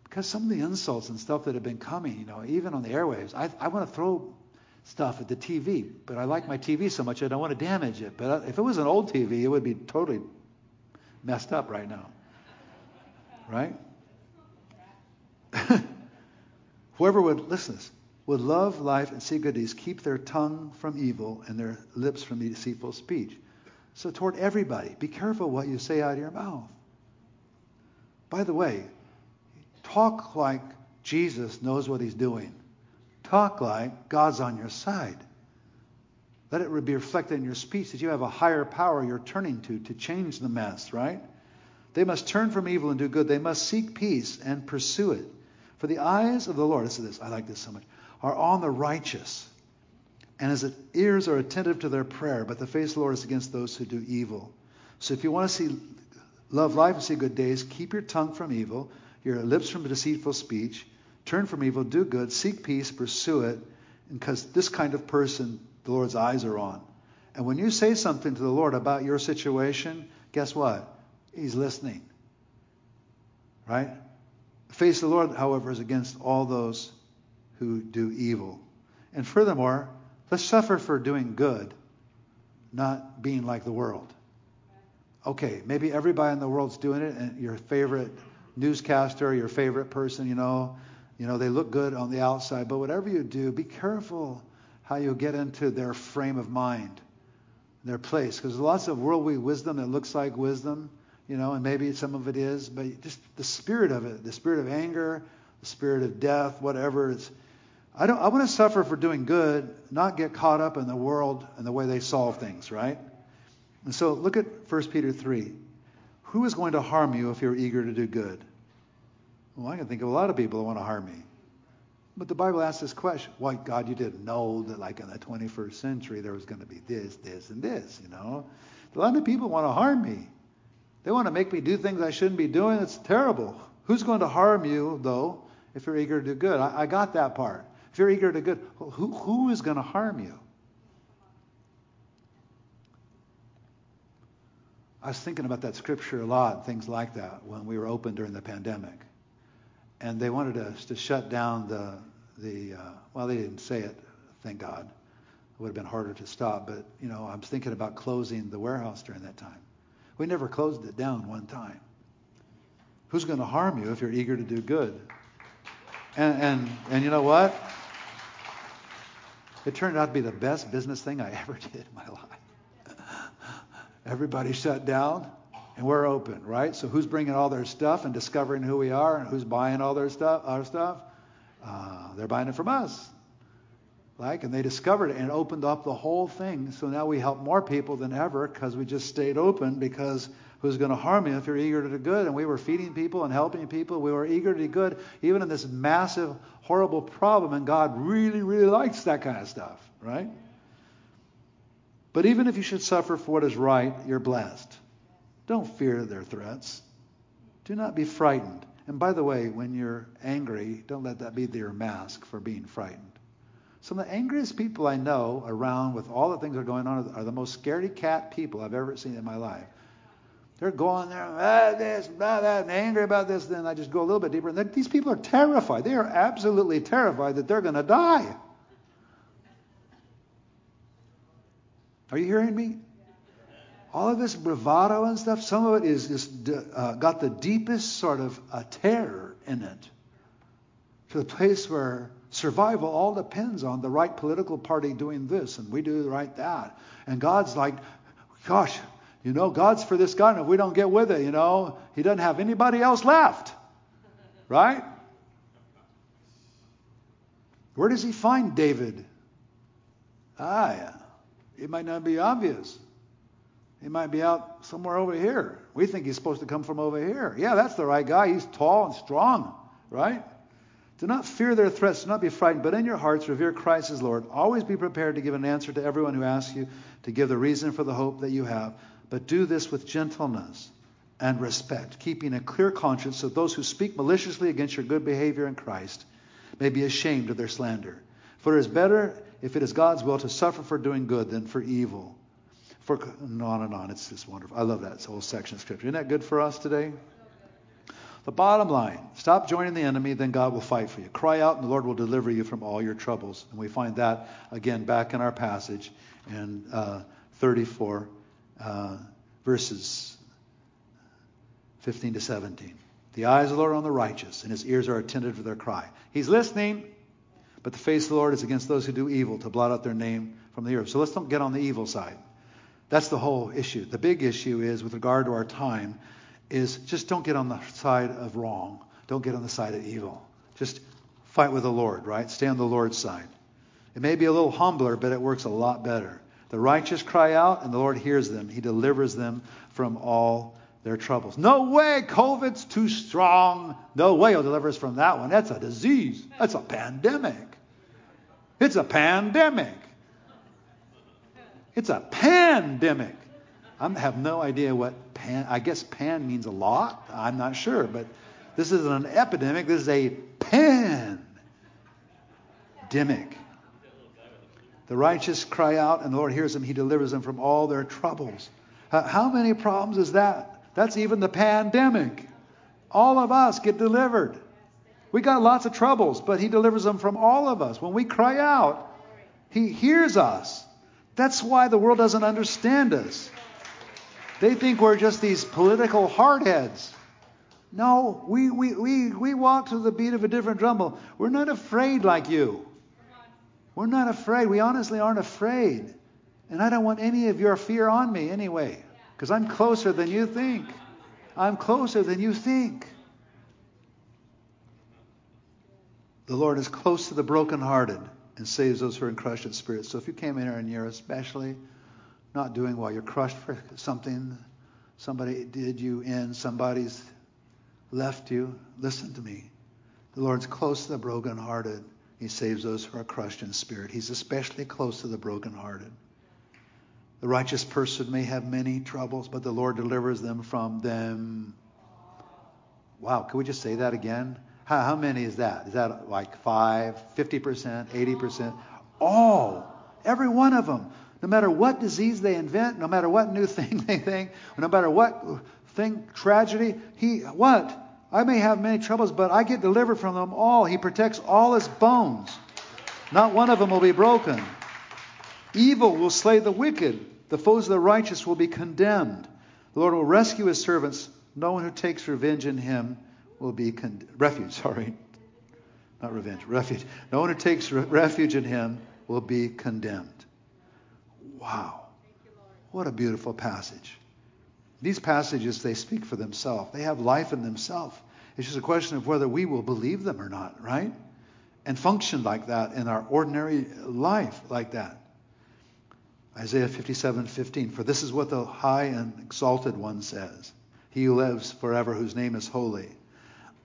Because some of the insults and stuff that have been coming, you know, even on the airwaves, I, I want to throw stuff at the TV, but I like my TV so much I don't want to damage it. But uh, if it was an old TV, it would be totally messed up right now. Right? Whoever would listen to this, would love life and see good deeds, keep their tongue from evil and their lips from deceitful speech. So toward everybody, be careful what you say out of your mouth. By the way, Talk like Jesus knows what he's doing. Talk like God's on your side. Let it be reflected in your speech that you have a higher power you're turning to to change the mess, right? They must turn from evil and do good. They must seek peace and pursue it. For the eyes of the Lord, listen to this, I like this so much, are on the righteous, and his ears are attentive to their prayer, but the face of the Lord is against those who do evil. So if you want to see love life and see good days, keep your tongue from evil, your lips from deceitful speech. Turn from evil, do good, seek peace, pursue it, because this kind of person the Lord's eyes are on. And when you say something to the Lord about your situation, guess what? He's listening. Right? The face of the Lord, however, is against all those who do evil. And furthermore, let's suffer for doing good, not being like the world. Okay, maybe everybody in the world's doing it, and your favorite newscaster, your favorite person, you know, you know, they look good on the outside, but whatever you do, be careful how you get into their frame of mind, their place, because there's lots of worldly wisdom that looks like wisdom, you know, and maybe some of it is, but just the spirit of it, the spirit of anger, the spirit of death, whatever. It's, I don't. I want to suffer for doing good, not get caught up in the world and the way they solve things, right? And so look at 1 Peter 3. Who is going to harm you if you're eager to do good? Well, I can think of a lot of people that want to harm me. But the Bible asks this question Why, God, you didn't know that, like, in the 21st century, there was going to be this, this, and this, you know? A lot of people want to harm me. They want to make me do things I shouldn't be doing. It's terrible. Who's going to harm you, though, if you're eager to do good? I, I got that part. If you're eager to good, who, who is going to harm you? I was thinking about that scripture a lot, things like that, when we were open during the pandemic. And they wanted us to shut down the, the uh, well, they didn't say it, thank God. It would have been harder to stop, but, you know, I was thinking about closing the warehouse during that time. We never closed it down one time. Who's going to harm you if you're eager to do good? And, and, and you know what? It turned out to be the best business thing I ever did in my life. Everybody shut down and we're open, right? So who's bringing all their stuff and discovering who we are and who's buying all their stuff, our stuff? Uh, they're buying it from us. Like, and they discovered it and opened up the whole thing. So now we help more people than ever because we just stayed open because who's going to harm you if you're eager to do good? And we were feeding people and helping people. We were eager to do good, even in this massive, horrible problem. And God really, really likes that kind of stuff, right? But even if you should suffer for what is right, you're blessed. Don't fear their threats. Do not be frightened. And by the way, when you're angry, don't let that be your mask for being frightened. Some of the angriest people I know around with all the things that are going on are the most scaredy cat people I've ever seen in my life. They're going there, ah, this, blah, that, and angry about this. Then I just go a little bit deeper. And these people are terrified. They are absolutely terrified that they're going to die. Are you hearing me? All of this bravado and stuff, some of it is just uh, got the deepest sort of uh, terror in it. To the place where survival all depends on the right political party doing this and we do the right that. And God's like, gosh, you know, God's for this guy, and if we don't get with it, you know, he doesn't have anybody else left. Right? Where does he find David? Ah, yeah. It might not be obvious. He might be out somewhere over here. We think he's supposed to come from over here. Yeah, that's the right guy. He's tall and strong, right? Do not fear their threats. Do not be frightened, but in your hearts revere Christ as Lord. Always be prepared to give an answer to everyone who asks you to give the reason for the hope that you have. But do this with gentleness and respect, keeping a clear conscience so those who speak maliciously against your good behavior in Christ may be ashamed of their slander. For it is better if it is God's will to suffer for doing good than for evil. For on and on. It's just wonderful. I love that whole section of scripture. Isn't that good for us today? The bottom line stop joining the enemy, then God will fight for you. Cry out, and the Lord will deliver you from all your troubles. And we find that again back in our passage in uh, 34, uh, verses 15 to 17. The eyes of the Lord are on the righteous, and his ears are attentive to their cry. He's listening. But the face of the Lord is against those who do evil, to blot out their name from the earth. So let's don't get on the evil side. That's the whole issue. The big issue is, with regard to our time, is just don't get on the side of wrong. Don't get on the side of evil. Just fight with the Lord, right? Stay on the Lord's side. It may be a little humbler, but it works a lot better. The righteous cry out, and the Lord hears them. He delivers them from all their troubles. No way, COVID's too strong. No way he'll deliver us from that one. That's a disease. That's a pandemic. It's a pandemic. It's a pandemic. I have no idea what pan, I guess pan means a lot. I'm not sure, but this isn't an epidemic. This is a pandemic. The righteous cry out, and the Lord hears them. He delivers them from all their troubles. How many problems is that? That's even the pandemic. All of us get delivered. We got lots of troubles, but He delivers them from all of us. When we cry out, He hears us. That's why the world doesn't understand us. They think we're just these political hardheads. No, we, we, we, we walk to the beat of a different drum. We're not afraid like you. We're not afraid. We honestly aren't afraid. And I don't want any of your fear on me anyway, because I'm closer than you think. I'm closer than you think. The Lord is close to the brokenhearted and saves those who are in crushed in spirit. So if you came in here and you're especially not doing well, you're crushed for something, somebody did you in, somebody's left you, listen to me. The Lord's close to the brokenhearted. He saves those who are crushed in spirit. He's especially close to the brokenhearted. The righteous person may have many troubles, but the Lord delivers them from them. Wow, can we just say that again? How, how many is that? Is that like 5, 50%, 80%? All. Every one of them. No matter what disease they invent, no matter what new thing they think, no matter what thing, tragedy, he, what? I may have many troubles, but I get delivered from them all. He protects all his bones. Not one of them will be broken. Evil will slay the wicked. The foes of the righteous will be condemned. The Lord will rescue his servants. No one who takes revenge in him will be con- refuge. Sorry, not revenge. Refuge. No one who takes re- refuge in him will be condemned. Wow, what a beautiful passage. These passages they speak for themselves. They have life in themselves. It's just a question of whether we will believe them or not, right? And function like that in our ordinary life like that. Isaiah 57:15 For this is what the high and exalted one says. He who lives forever whose name is holy.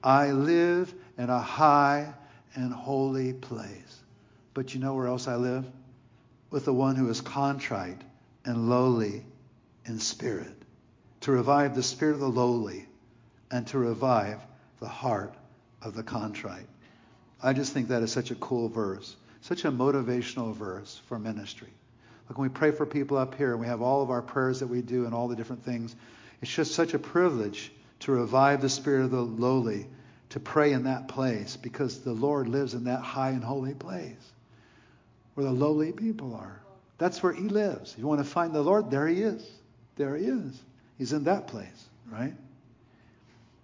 I live in a high and holy place. But you know where else I live? With the one who is contrite and lowly in spirit, to revive the spirit of the lowly and to revive the heart of the contrite. I just think that is such a cool verse, such a motivational verse for ministry. Like when we pray for people up here and we have all of our prayers that we do and all the different things, it's just such a privilege to revive the spirit of the lowly, to pray in that place because the Lord lives in that high and holy place where the lowly people are. That's where he lives. If you want to find the Lord, there he is. There he is. He's in that place, right?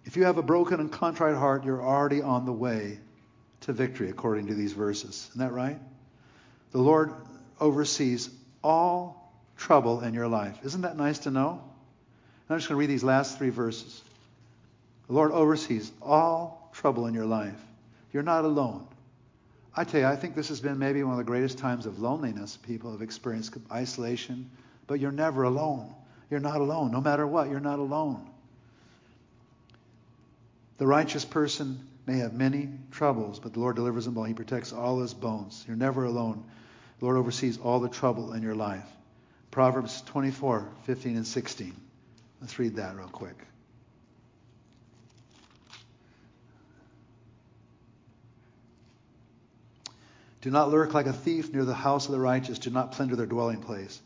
If you have a broken and contrite heart, you're already on the way to victory, according to these verses. Isn't that right? The Lord oversees all trouble in your life. Isn't that nice to know? I'm just going to read these last three verses. The Lord oversees all trouble in your life. You're not alone. I tell you, I think this has been maybe one of the greatest times of loneliness people have experienced isolation, but you're never alone. You're not alone. No matter what, you're not alone. The righteous person may have many troubles, but the Lord delivers them all. He protects all his bones. You're never alone. The Lord oversees all the trouble in your life. Proverbs 24, 15, and 16. Let's read that real quick. Do not lurk like a thief near the house of the righteous. Do not plunder their dwelling place.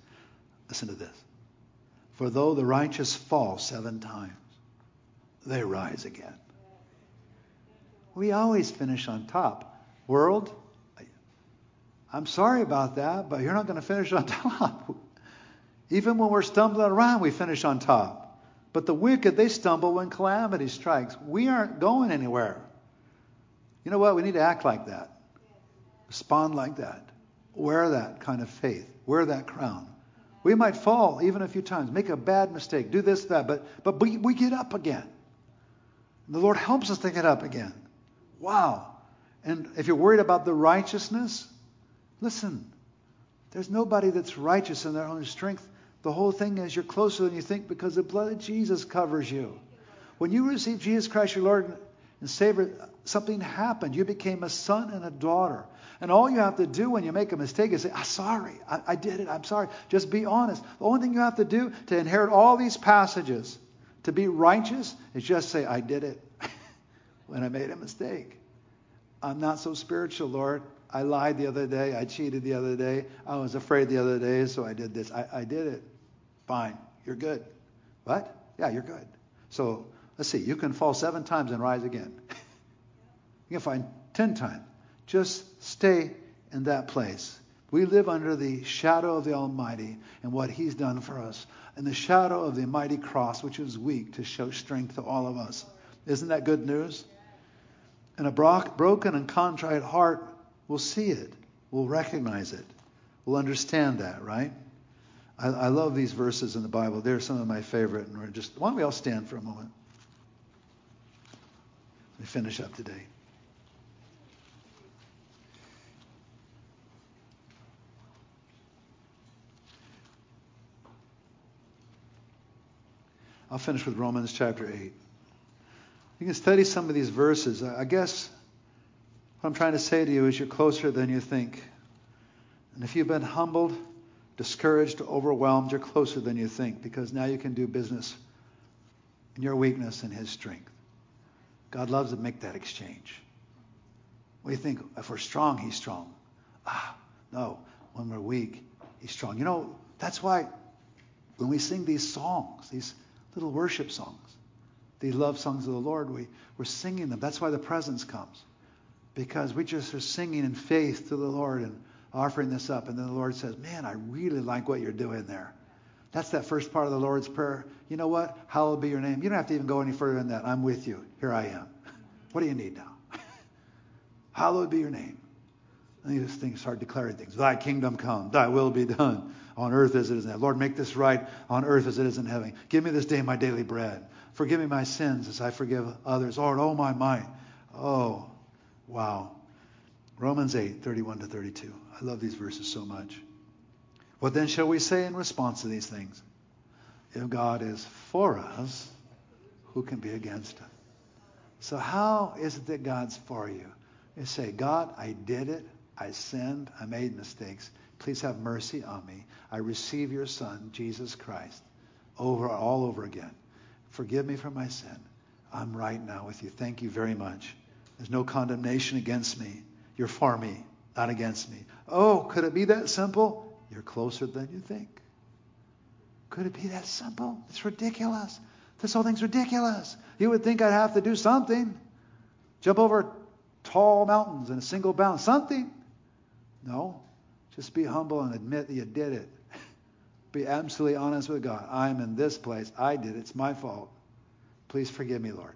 Listen to this. For though the righteous fall seven times, they rise again. We always finish on top. World, I'm sorry about that, but you're not going to finish on top. Even when we're stumbling around, we finish on top. But the wicked, they stumble when calamity strikes. We aren't going anywhere. You know what? We need to act like that. Respond like that. Wear that kind of faith. Wear that crown. We might fall even a few times, make a bad mistake, do this, that, but, but we, we get up again. The Lord helps us to get up again. Wow. And if you're worried about the righteousness, listen, there's nobody that's righteous in their own strength. The whole thing is you're closer than you think because the blood of Jesus covers you. When you receive Jesus Christ, your Lord and Savior, something happened. You became a son and a daughter. And all you have to do when you make a mistake is say, I'm sorry. I, I did it. I'm sorry. Just be honest. The only thing you have to do to inherit all these passages, to be righteous, is just say, I did it when I made a mistake. I'm not so spiritual, Lord. I lied the other day. I cheated the other day. I was afraid the other day, so I did this. I, I did it. Fine. You're good. What? Yeah, you're good. So let's see. You can fall seven times and rise again. you can find ten times. Just stay in that place. We live under the shadow of the Almighty and what He's done for us, and the shadow of the mighty cross, which is weak, to show strength to all of us. Isn't that good news? And a broken and contrite heart will see it, will recognize it, will understand that, right? I, I love these verses in the Bible. They're some of my favorite. And we're just, why don't we all stand for a moment? Let me finish up today. I'll finish with Romans chapter 8. You can study some of these verses. I guess what I'm trying to say to you is you're closer than you think. And if you've been humbled, discouraged, overwhelmed, you're closer than you think because now you can do business in your weakness and His strength. God loves to make that exchange. We think if we're strong, He's strong. Ah, no. When we're weak, He's strong. You know, that's why when we sing these songs, these little worship songs, these love songs of the Lord, we, we're singing them. That's why the presence comes. Because we just are singing in faith to the Lord and offering this up. And then the Lord says, Man, I really like what you're doing there. That's that first part of the Lord's Prayer. You know what? Hallowed be your name. You don't have to even go any further than that. I'm with you. Here I am. What do you need now? Hallowed be your name. And you just start declaring things. Thy kingdom come, thy will be done on earth as it is in heaven. Lord, make this right on earth as it is in heaven. Give me this day my daily bread. Forgive me my sins as I forgive others. Lord, oh my mind. Oh, wow. Romans 8, 31 to 32. I love these verses so much. What then shall we say in response to these things? If God is for us, who can be against us? So, how is it that God's for you? You say, God, I did it. I sinned. I made mistakes. Please have mercy on me. I receive your Son, Jesus Christ, over all over again. Forgive me for my sin. I'm right now with you. Thank you very much. There's no condemnation against me. You're for me, not against me. Oh, could it be that simple? You're closer than you think. Could it be that simple? It's ridiculous. This whole thing's ridiculous. You would think I'd have to do something. Jump over tall mountains in a single bound. Something. No. Just be humble and admit that you did it. be absolutely honest with God. I'm in this place. I did it. It's my fault. Please forgive me, Lord.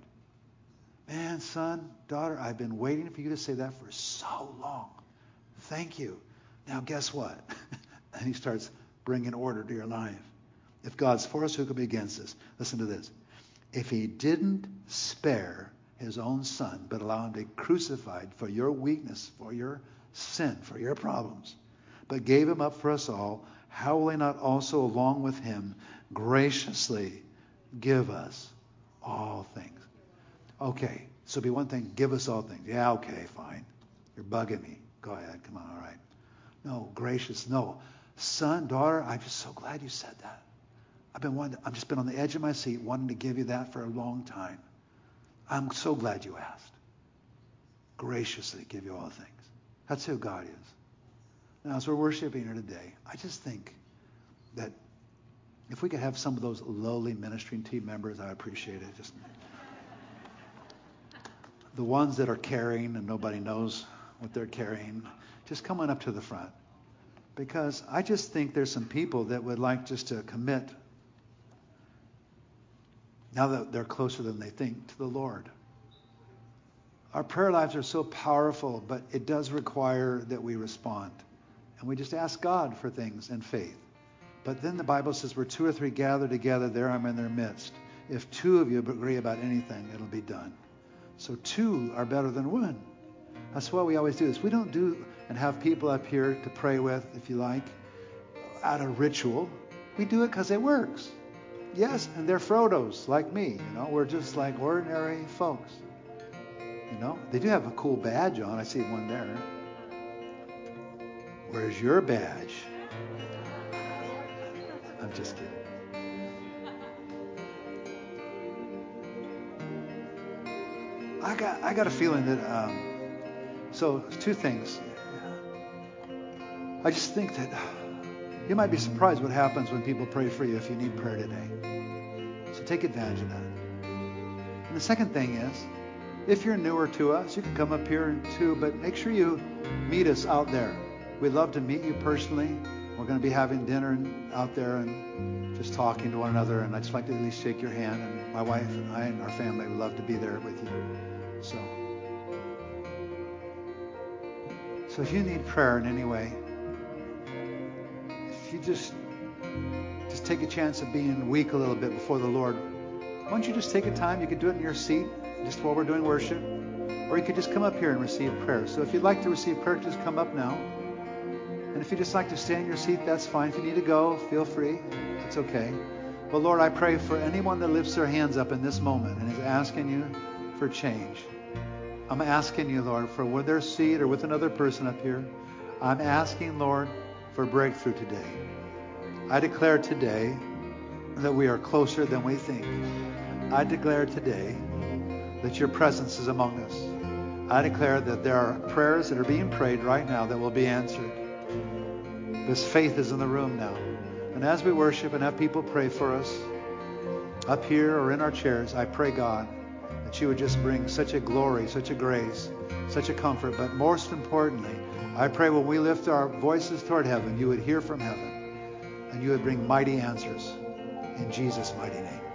Man, son, daughter, I've been waiting for you to say that for so long. Thank you. Now, guess what? and he starts bringing order to your life. If God's for us, who can be against us? Listen to this. If he didn't spare his own son, but allow him to be crucified for your weakness, for your sin, for your problems, but gave him up for us all, how will he not also, along with him, graciously give us all things? Okay, so be one thing, give us all things. Yeah, okay, fine. You're bugging me. Go ahead, come on, all right. No, gracious, no. Son, daughter, I'm just so glad you said that. I've been wanting, to, I've just been on the edge of my seat wanting to give you that for a long time. I'm so glad you asked. Graciously give you all things. That's who God is. Now, as we're worshiping here today, I just think that if we could have some of those lowly ministering team members, I appreciate it. Just the ones that are carrying and nobody knows what they're carrying, just come on up to the front. Because I just think there's some people that would like just to commit now that they're closer than they think to the Lord. Our prayer lives are so powerful, but it does require that we respond. And we just ask God for things in faith. But then the Bible says, where two or three gather together, there I'm in their midst. If two of you agree about anything, it'll be done. So two are better than one. That's why we always do this. We don't do and have people up here to pray with, if you like, out of ritual. We do it because it works. Yes, and they're Frodos like me. You know, we're just like ordinary folks. You know, they do have a cool badge on. I see one there. Where's your badge? I'm just kidding. I got I got a feeling that um, so two things. I just think that you might be surprised what happens when people pray for you if you need prayer today. So take advantage of that. And the second thing is, if you're newer to us, you can come up here too, but make sure you meet us out there. We'd love to meet you personally. We're going to be having dinner out there and just talking to one another. And I'd just like to at least shake your hand. And my wife and I and our family would love to be there with you. So, so if you need prayer in any way, if you just just take a chance of being weak a little bit before the Lord, why don't you just take a time? You could do it in your seat, just while we're doing worship, or you could just come up here and receive prayer. So if you'd like to receive prayer, just come up now. And if you just like to stay in your seat, that's fine. If you need to go, feel free. It's okay. But Lord, I pray for anyone that lifts their hands up in this moment and is asking you for change. I'm asking you, Lord, for with their seat or with another person up here, I'm asking, Lord, for breakthrough today. I declare today that we are closer than we think. I declare today that your presence is among us. I declare that there are prayers that are being prayed right now that will be answered. This faith is in the room now. And as we worship and have people pray for us, up here or in our chairs, I pray, God, that you would just bring such a glory, such a grace, such a comfort. But most importantly, I pray when we lift our voices toward heaven, you would hear from heaven and you would bring mighty answers in Jesus' mighty name.